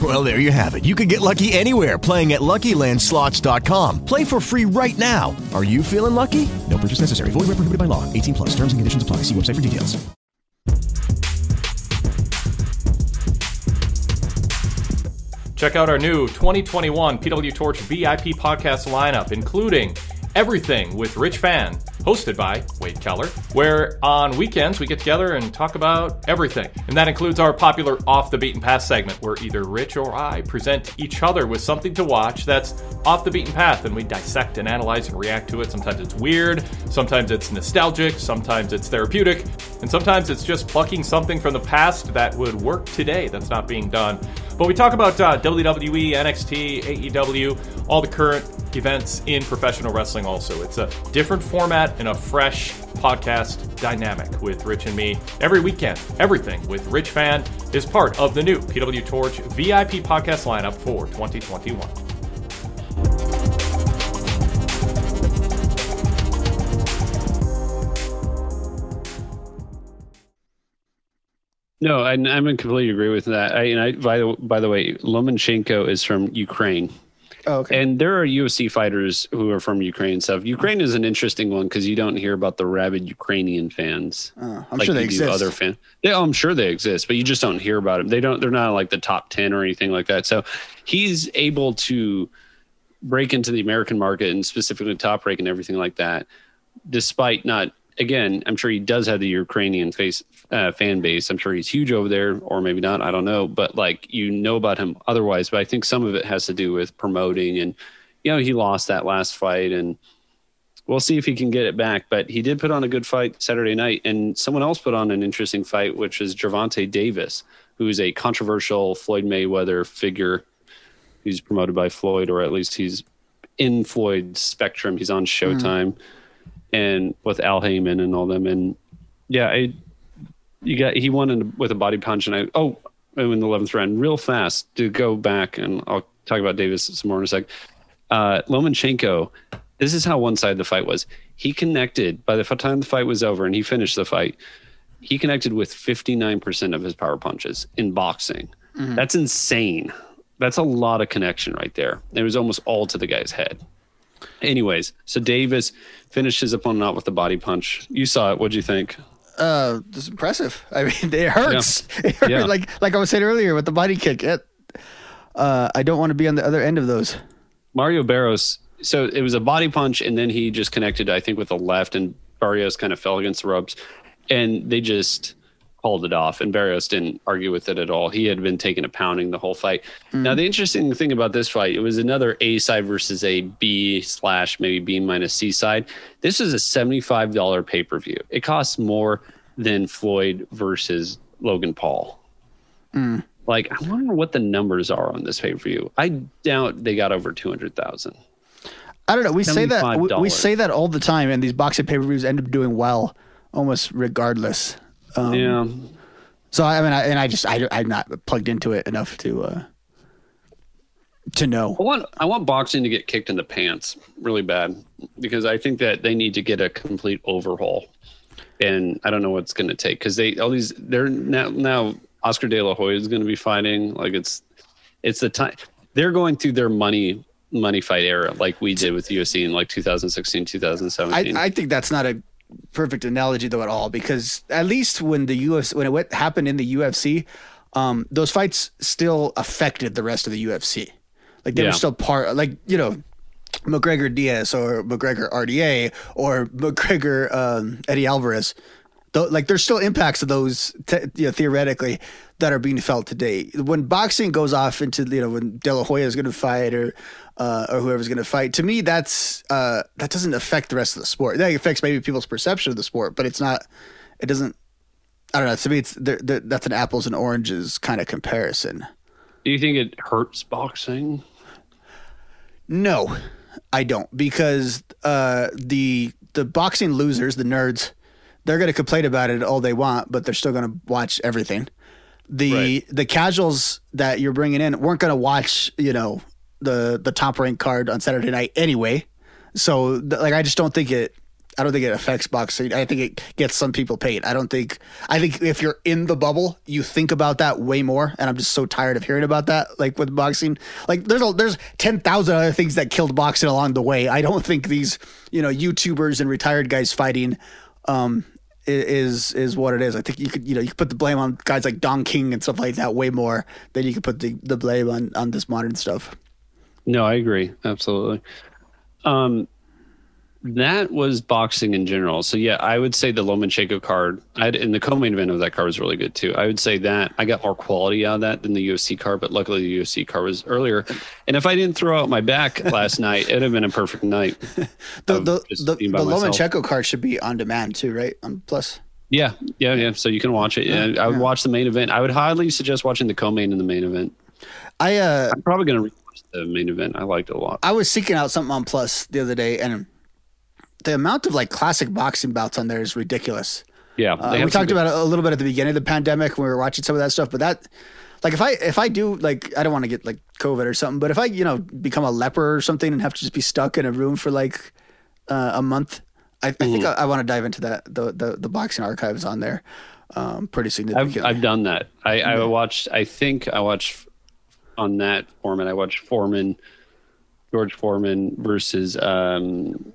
Well, there you have it. You can get lucky anywhere playing at LuckyLandSlots.com. Play for free right now. Are you feeling lucky? No purchase necessary. Void where prohibited by law. 18 plus. Terms and conditions apply. See website for details. Check out our new 2021 PW Torch VIP podcast lineup, including Everything with Rich Fann, hosted by Wade Keller, where on weekends we get together and talk about everything. And that includes our popular Off the Beaten Path segment, where either Rich or I present each other with something to watch that's off the beaten path, and we dissect and analyze and react to it. Sometimes it's weird, sometimes it's nostalgic, sometimes it's therapeutic, and sometimes it's just plucking something from the past that would work today that's not being done. But we talk about uh, WWE, NXT, AEW, all the current events in professional wrestling also. It's a different format and a fresh podcast dynamic with Rich and me every weekend. Everything with Rich Fann is part of the new PW Torch VIP podcast lineup for 2021. No, I, I'm in completely agree with that. I, and I, by the by the way, Lomachenko is from Ukraine, Oh, okay. And there are UFC fighters who are from Ukraine and stuff. Ukraine is an interesting one because you don't hear about the rabid Ukrainian fans. Uh, I'm sure they exist. Other fan, yeah, I'm sure they exist, but you just don't hear about them. They don't. They're not like the top ten or anything like that. So he's able to break into the American market and specifically top rank and everything like that, despite not. Again, I'm sure he does have the Ukrainian face uh, fan base. I'm sure he's huge over there, or maybe not. I don't know, but like you know about him otherwise. But I think some of it has to do with promoting, and you know he lost that last fight, and we'll see if he can get it back. But he did put on a good fight Saturday night, and someone else put on an interesting fight, which is Gervonta Davis, who's a controversial Floyd Mayweather figure. He's promoted by Floyd, or at least he's in Floyd's spectrum. He's on Showtime, and with Al Haymon and all them. And yeah, I you got he won in, with a body punch, and I oh in the eleventh round, real fast to go back, and I'll talk about Davis some more in a sec. Uh, Lomachenko, this is how one side the fight was. He connected by the time the fight was over, and he finished the fight. He connected with fifty nine percent of his power punches in boxing. Mhm. That's insane. That's a lot of connection right there. It was almost all to the guy's head. Anyways, so Davis finished his opponent out with the body punch. You saw it. What'd you think? Uh, this is impressive. I mean, it hurts. [laughs] It hurt, Yeah. Like like I was saying earlier with the body kick. It, uh, I don't want to be on the other end of those. Mario Barrios. So it was a body punch, and then he just connected, I think, with the left, and Barrios kind of fell against the ropes, and they just called it off. And Barrios didn't argue with it at all. He had been taking a pounding the whole fight. Now, the interesting thing about this fight, it was another A side versus a B slash maybe B minus C side. This is a seventy-five dollar pay per view. It costs more than Floyd versus Logan Paul. Mm. Like, I wonder what the numbers are on this pay per view. I doubt they got over two hundred thousand. I don't know. We say that we, we say that all the time, and these boxing pay per views end up doing well almost regardless. Um, Yeah. So I mean, I, and I just I I'm not plugged into it enough to uh to know. I want I want boxing to get kicked in the pants really bad because I think that they need to get a complete overhaul, and I don't know what's going to take because they all these they're now now Oscar De La Hoya is going to be fighting like it's it's the time they're going through their money money fight era like we did with UFC in like 2016 2017. I, I think that's not a perfect analogy though at all because at least when the UFC when it went, happened in the UFC, um, those fights still affected the rest of the UFC. Like they Yeah. were still part, like you know, McGregor Diaz or McGregor RDA or McGregor um, Eddie Alvarez. Though, like there's still impacts of those te- you know, theoretically that are being felt today. When boxing goes off into you know when De La Hoya is going to fight or uh, or whoever's going to fight, to me that's uh, that doesn't affect the rest of the sport. That affects maybe people's perception of the sport, but it's not. It doesn't. I don't know. To me, it's there there- that's an apples and oranges kind of comparison. Do you think it hurts boxing? No, I don't because uh, the the boxing losers, the nerds, they're going to complain about it all they want, but they're still going to watch everything. The the casuals that you're bringing in weren't going to watch, you know, the the top ranked card on Saturday night anyway. So like I just don't think it I don't think it affects boxing. I think it gets some people paid. I don't think I think if you're in the bubble, you think about that way more and I'm just so tired of hearing about that like with boxing. Like there's a, there's 10,000 other things that killed boxing along the way. I don't think these, you know, YouTubers and retired guys fighting um is is what it is. I think you could you know you could put the blame on guys like Don King and stuff like that way more than you could put the, the blame on on this modern stuff. No, I agree. Absolutely. Um, that was boxing in general. So yeah, I would say the Lomachenko card. I'd, and the co-main event of that card was really good too. I would say that I got more quality out of that than the UFC card, but luckily the UFC card was earlier. And if I didn't throw out my back [laughs] last night, it'd have been a perfect night. [laughs] The the the, the. Lomachenko card should be on demand too, right? On plus. Yeah, yeah, yeah. So you can watch it. Yeah, I would watch the main event. I would highly suggest watching the co-main and the main event. I uh I'm probably gonna the main event. I liked it a lot. I was seeking out something on Plus the other day, and the amount of like classic boxing bouts on there is ridiculous. Yeah, Uh, we talked good- about it a little bit at the beginning of the pandemic when we were watching some of that stuff, but that, like, if I if I do like I don't want to get like COVID or something, but if I you know become a leper or something and have to just be stuck in a room for like uh, a month, I, I think I, I want to dive into that the, the the boxing archives on there um, pretty significantly. I've, I've done that. I, I watched. I think I watched on that Foreman. I watched Foreman, George Foreman versus um,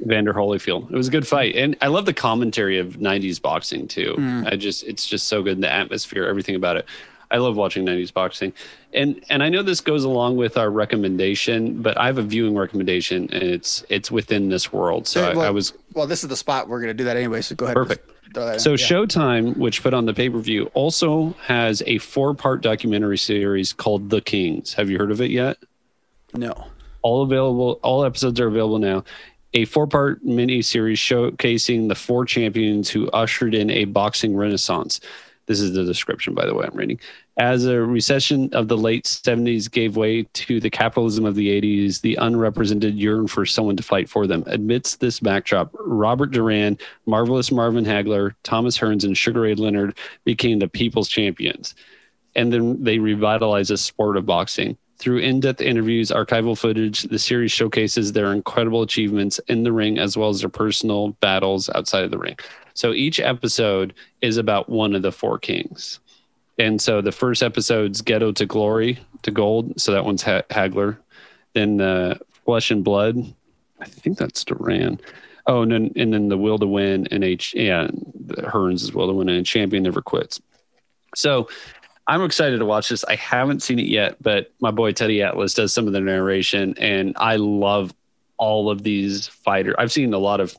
Vander Holyfield. It was a good fight, and I love the commentary of '90s boxing too. Mm. I just it's just so good. The atmosphere, everything about it. I love watching '90s boxing, and and I know this goes along with our recommendation, but I have a viewing recommendation, and it's it's within this world. So I, well, I was well. This is the spot we're gonna do that anyway. So go ahead. Perfect. Throw that in. so Yeah. Showtime, which put on the pay per view, also has a four part documentary series called The Kings. Have you heard of it yet? No. All available. All episodes are available now. A four part mini series showcasing the four champions who ushered in a boxing renaissance. This is the description, by the way, I'm reading. As a recession of the late 70s gave way to the capitalism of the 80s, the unrepresented yearn for someone to fight for them. Amidst this backdrop, Robert Duran, Marvelous Marvin Hagler, Thomas Hearns, and Sugar Ray Leonard became the people's champions. And then they revitalized the sport of boxing. Through in depth interviews, archival footage, the series showcases their incredible achievements in the ring as well as their personal battles outside of the ring. So each episode is about one of the four kings. And so the first episode's Ghetto to Glory to Gold. So that one's ha- Hagler. Then uh, Flesh and Blood. I think that's Duran. Oh, and then, and then the Will to Win and H. The Hearns is Will to Win and Champion Never Quits. So I'm excited to watch this. I haven't seen it yet, but my boy Teddy Atlas does some of the narration, and I love all of these fighters. I've seen a lot of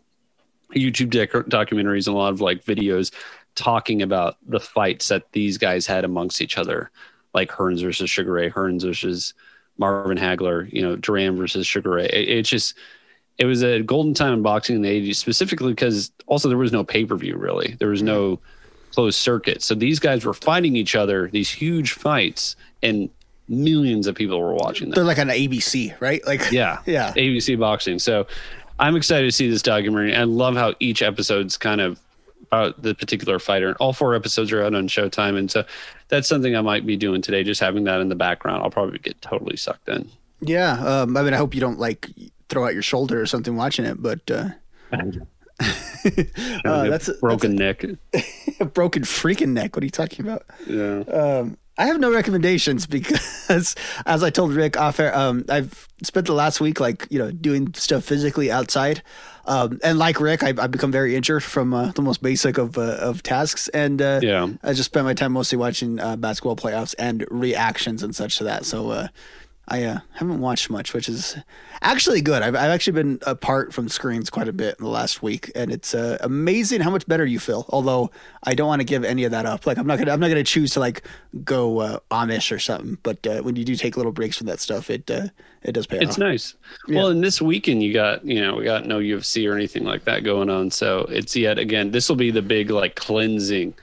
YouTube doc- documentaries and a lot of like videos talking about the fights that these guys had amongst each other, like Hearns versus Sugar Ray, Hearns versus Marvin Hagler, you know, Duran versus Sugar Ray. It, it's just, it was a golden time in boxing in the 80s, specifically because also there was no pay per view really. There was no closed circuit. So these guys were fighting each other, these huge fights, and millions of people were watching them. They're like on ABC, right? Like Yeah. [laughs] yeah. ABC boxing. So I'm excited to see this documentary. I love how each episode's kind of about the particular fighter. And all four episodes are out on Showtime. And so that's something I might be doing today, just having that in the background. I'll probably get totally sucked in. Yeah. Um, I mean, I hope you don't like throw out your shoulder or something watching it, but uh, [laughs] uh, that's a, broken neck. [laughs] a broken freaking neck. What are you talking about? Yeah. Um, I have no recommendations [laughs] because, as I told Rick off air, um, I've spent the last week like you know doing stuff physically outside, um, and like Rick, I've, I've become very injured from uh, the most basic of uh, of tasks, and uh, Yeah. I just spent my time mostly watching uh, basketball playoffs and reactions and such to that. So uh, I uh, haven't watched much, which is actually good. I've, I've actually been apart from screens quite a bit in the last week, and it's uh, amazing how much better you feel. Although I don't want to give any of that up. Like I'm not gonna I'm not gonna choose to like go uh, Amish or something. But uh, when you do take little breaks from that stuff, it uh, it does pay It's off. nice. Well, and this weekend you got, you know, we got no UFC or anything like that going on. So it's yet again, this will be the big like cleansing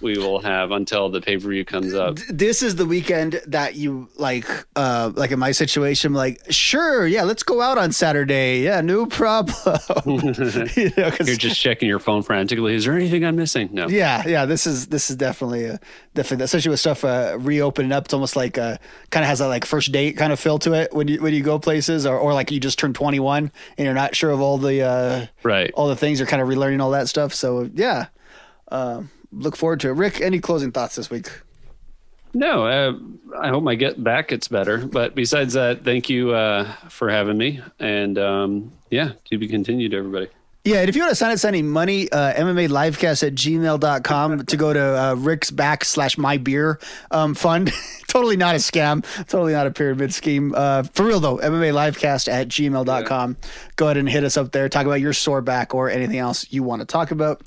we will have until the pay per view comes up. This is the weekend that you like, uh, like in my situation, like sure, yeah, let's go out on Saturday. Yeah, no problem. [laughs] [laughs] you know, You're just checking your phone frantically. Is there anything I'm missing? No. Yeah, yeah. This is this is definitely a definitely especially with stuff uh, reopening up. It's almost like uh, kind of has a like first date kind of feel to it when you when you go places, or, or like you just turned twenty one and you're not sure of all the uh, right all the things. You're kind of relearning all that stuff. So yeah, uh, look forward to it. Rick, any closing thoughts this week? No, uh, I hope my get back gets better. But besides that, thank you uh, for having me. And um, yeah, to be continued, everybody. Yeah, and if you want to sign us any money, uh, MMA livecast at gmail.com to go to uh, Rick's back slash my beer um, fund. [laughs] totally not a scam. Totally not a pyramid scheme. Uh, for real though, MMA livecast at gmail.com. Go ahead and hit us up there. Talk about your sore back or anything else you want to talk about.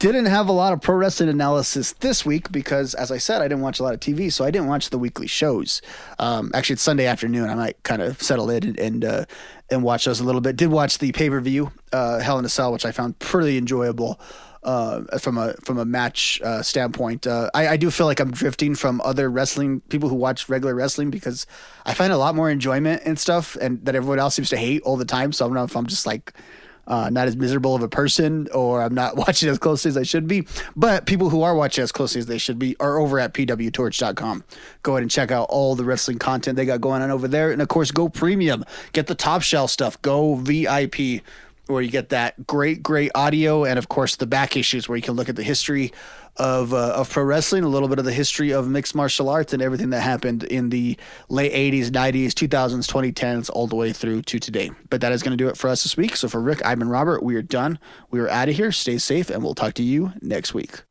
Didn't have a lot of pro wrestling analysis this week because, as I said, I didn't watch a lot of TV, so I didn't watch the weekly shows. Um, actually, it's Sunday afternoon. I might kind of settle in and and, uh, and watch those a little bit. Did watch the pay per view, uh, Hell in a Cell, which I found pretty enjoyable uh, from a from a match uh, standpoint. Uh, I, I do feel like I'm drifting from other wrestling people who watch regular wrestling because I find a lot more enjoyment and stuff, and that everyone else seems to hate all the time. So I don't know if I'm just like uh, not as miserable of a person or I'm not [laughs] watching as closely as I should be. But people who are watching as closely as they should be are over at pwtorch.com. Go ahead and check out all the wrestling content they got going on over there. And of course, go premium. Get the top shelf stuff. Go VIP. Where you get that great, great audio, and of course the back issues where you can look at the history of uh, of pro wrestling, a little bit of the history of mixed martial arts, and everything that happened in the late '80s, '90s, 2000s, 2010s, all the way through to today. But that is going to do it for us this week. So for Rick, I'm and Robert, we are done. We are out of here. Stay safe, and we'll talk to you next week.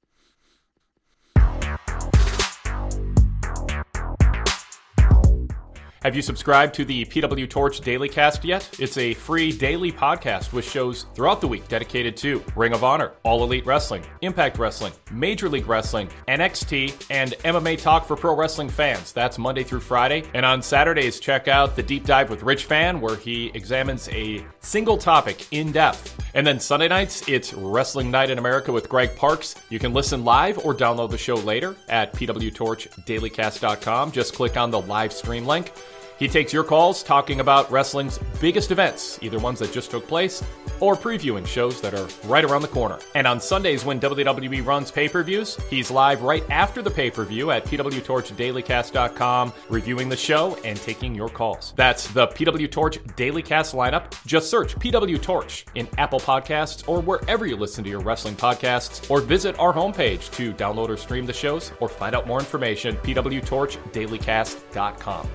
Have you subscribed to the PW Torch Daily Cast yet? It's a free daily podcast with shows throughout the week dedicated to Ring of Honor, All Elite Wrestling, Impact Wrestling, Major League Wrestling, NXT, and MMA Talk for pro wrestling fans. That's Monday through Friday. And on Saturdays, check out the Deep Dive with Rich Fann, where he examines a single topic in depth. And then Sunday nights, it's Wrestling Night in America with Greg Parks. You can listen live or download the show later at pwtorchdailycast.com. Just click on the live stream link. He takes your calls talking about wrestling's biggest events, either ones that just took place or previewing shows that are right around the corner. And on Sundays, when WWE runs pay per views, he's live right after the pay per view at pwtorchdailycast.com, reviewing the show and taking your calls. That's the PW Torch Daily Cast lineup. Just search PW Torch in Apple Podcasts or wherever you listen to your wrestling podcasts, or visit our homepage to download or stream the shows or find out more information. pwtorchdailycast.com.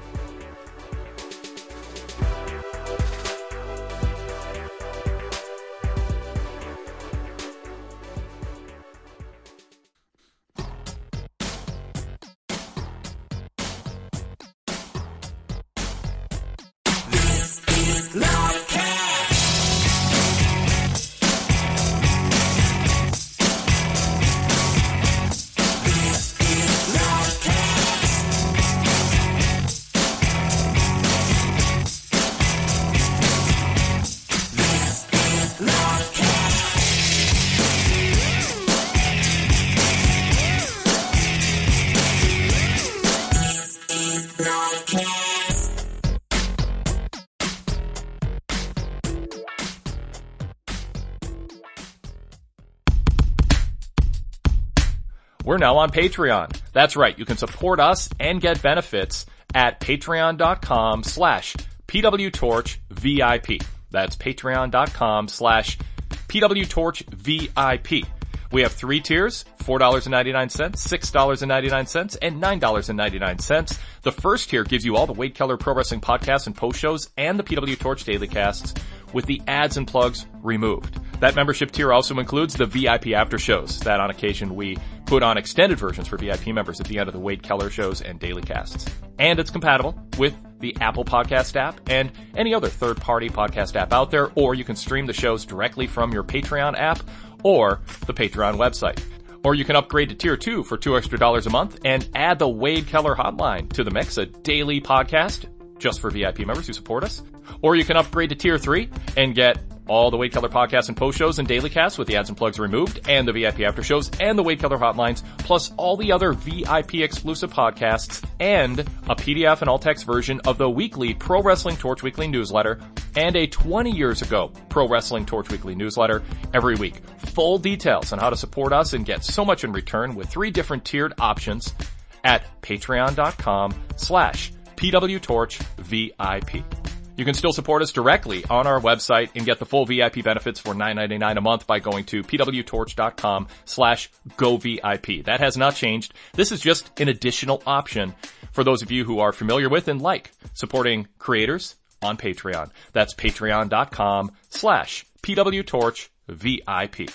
We're now on Patreon. That's right. You can support us and get benefits at patreon.com slash pwtorchvip. That's patreon.com slash pwtorchvip. We have three tiers, $4.99, $6.99, and $9.99. The first tier gives you all the Wade Keller Pro Wrestling podcasts and post shows and the PW Torch daily casts with the ads and plugs removed. That membership tier also includes the VIP after shows that on occasion we put on extended versions for VIP members at the end of the Wade Keller shows and daily casts. And it's compatible with the Apple Podcast app and any other third party podcast app out there, or you can stream the shows directly from your Patreon app or the Patreon website. Or you can upgrade to tier two for two extra dollars a month and add the Wade Keller hotline to the mix, a daily podcast just for VIP members who support us. Or you can upgrade to tier three and get all the Wade Keller podcasts and post shows and daily casts with the ads and plugs removed and the VIP after shows and the Wade Keller hotlines, plus all the other VIP exclusive podcasts and a PDF and all text version of the weekly Pro Wrestling Torch Weekly newsletter and a 20 years ago Pro Wrestling Torch Weekly newsletter every week. Full details on how to support us and get so much in return with three different tiered options at patreon.com slash pwtorchvip. You can still support us directly on our website and get the full VIP benefits for $9.99 a month by going to pwtorch.com slash govip. That has not changed. This is just an additional option for those of you who are familiar with and like supporting creators on Patreon. That's patreon.com slash pwtorchvip.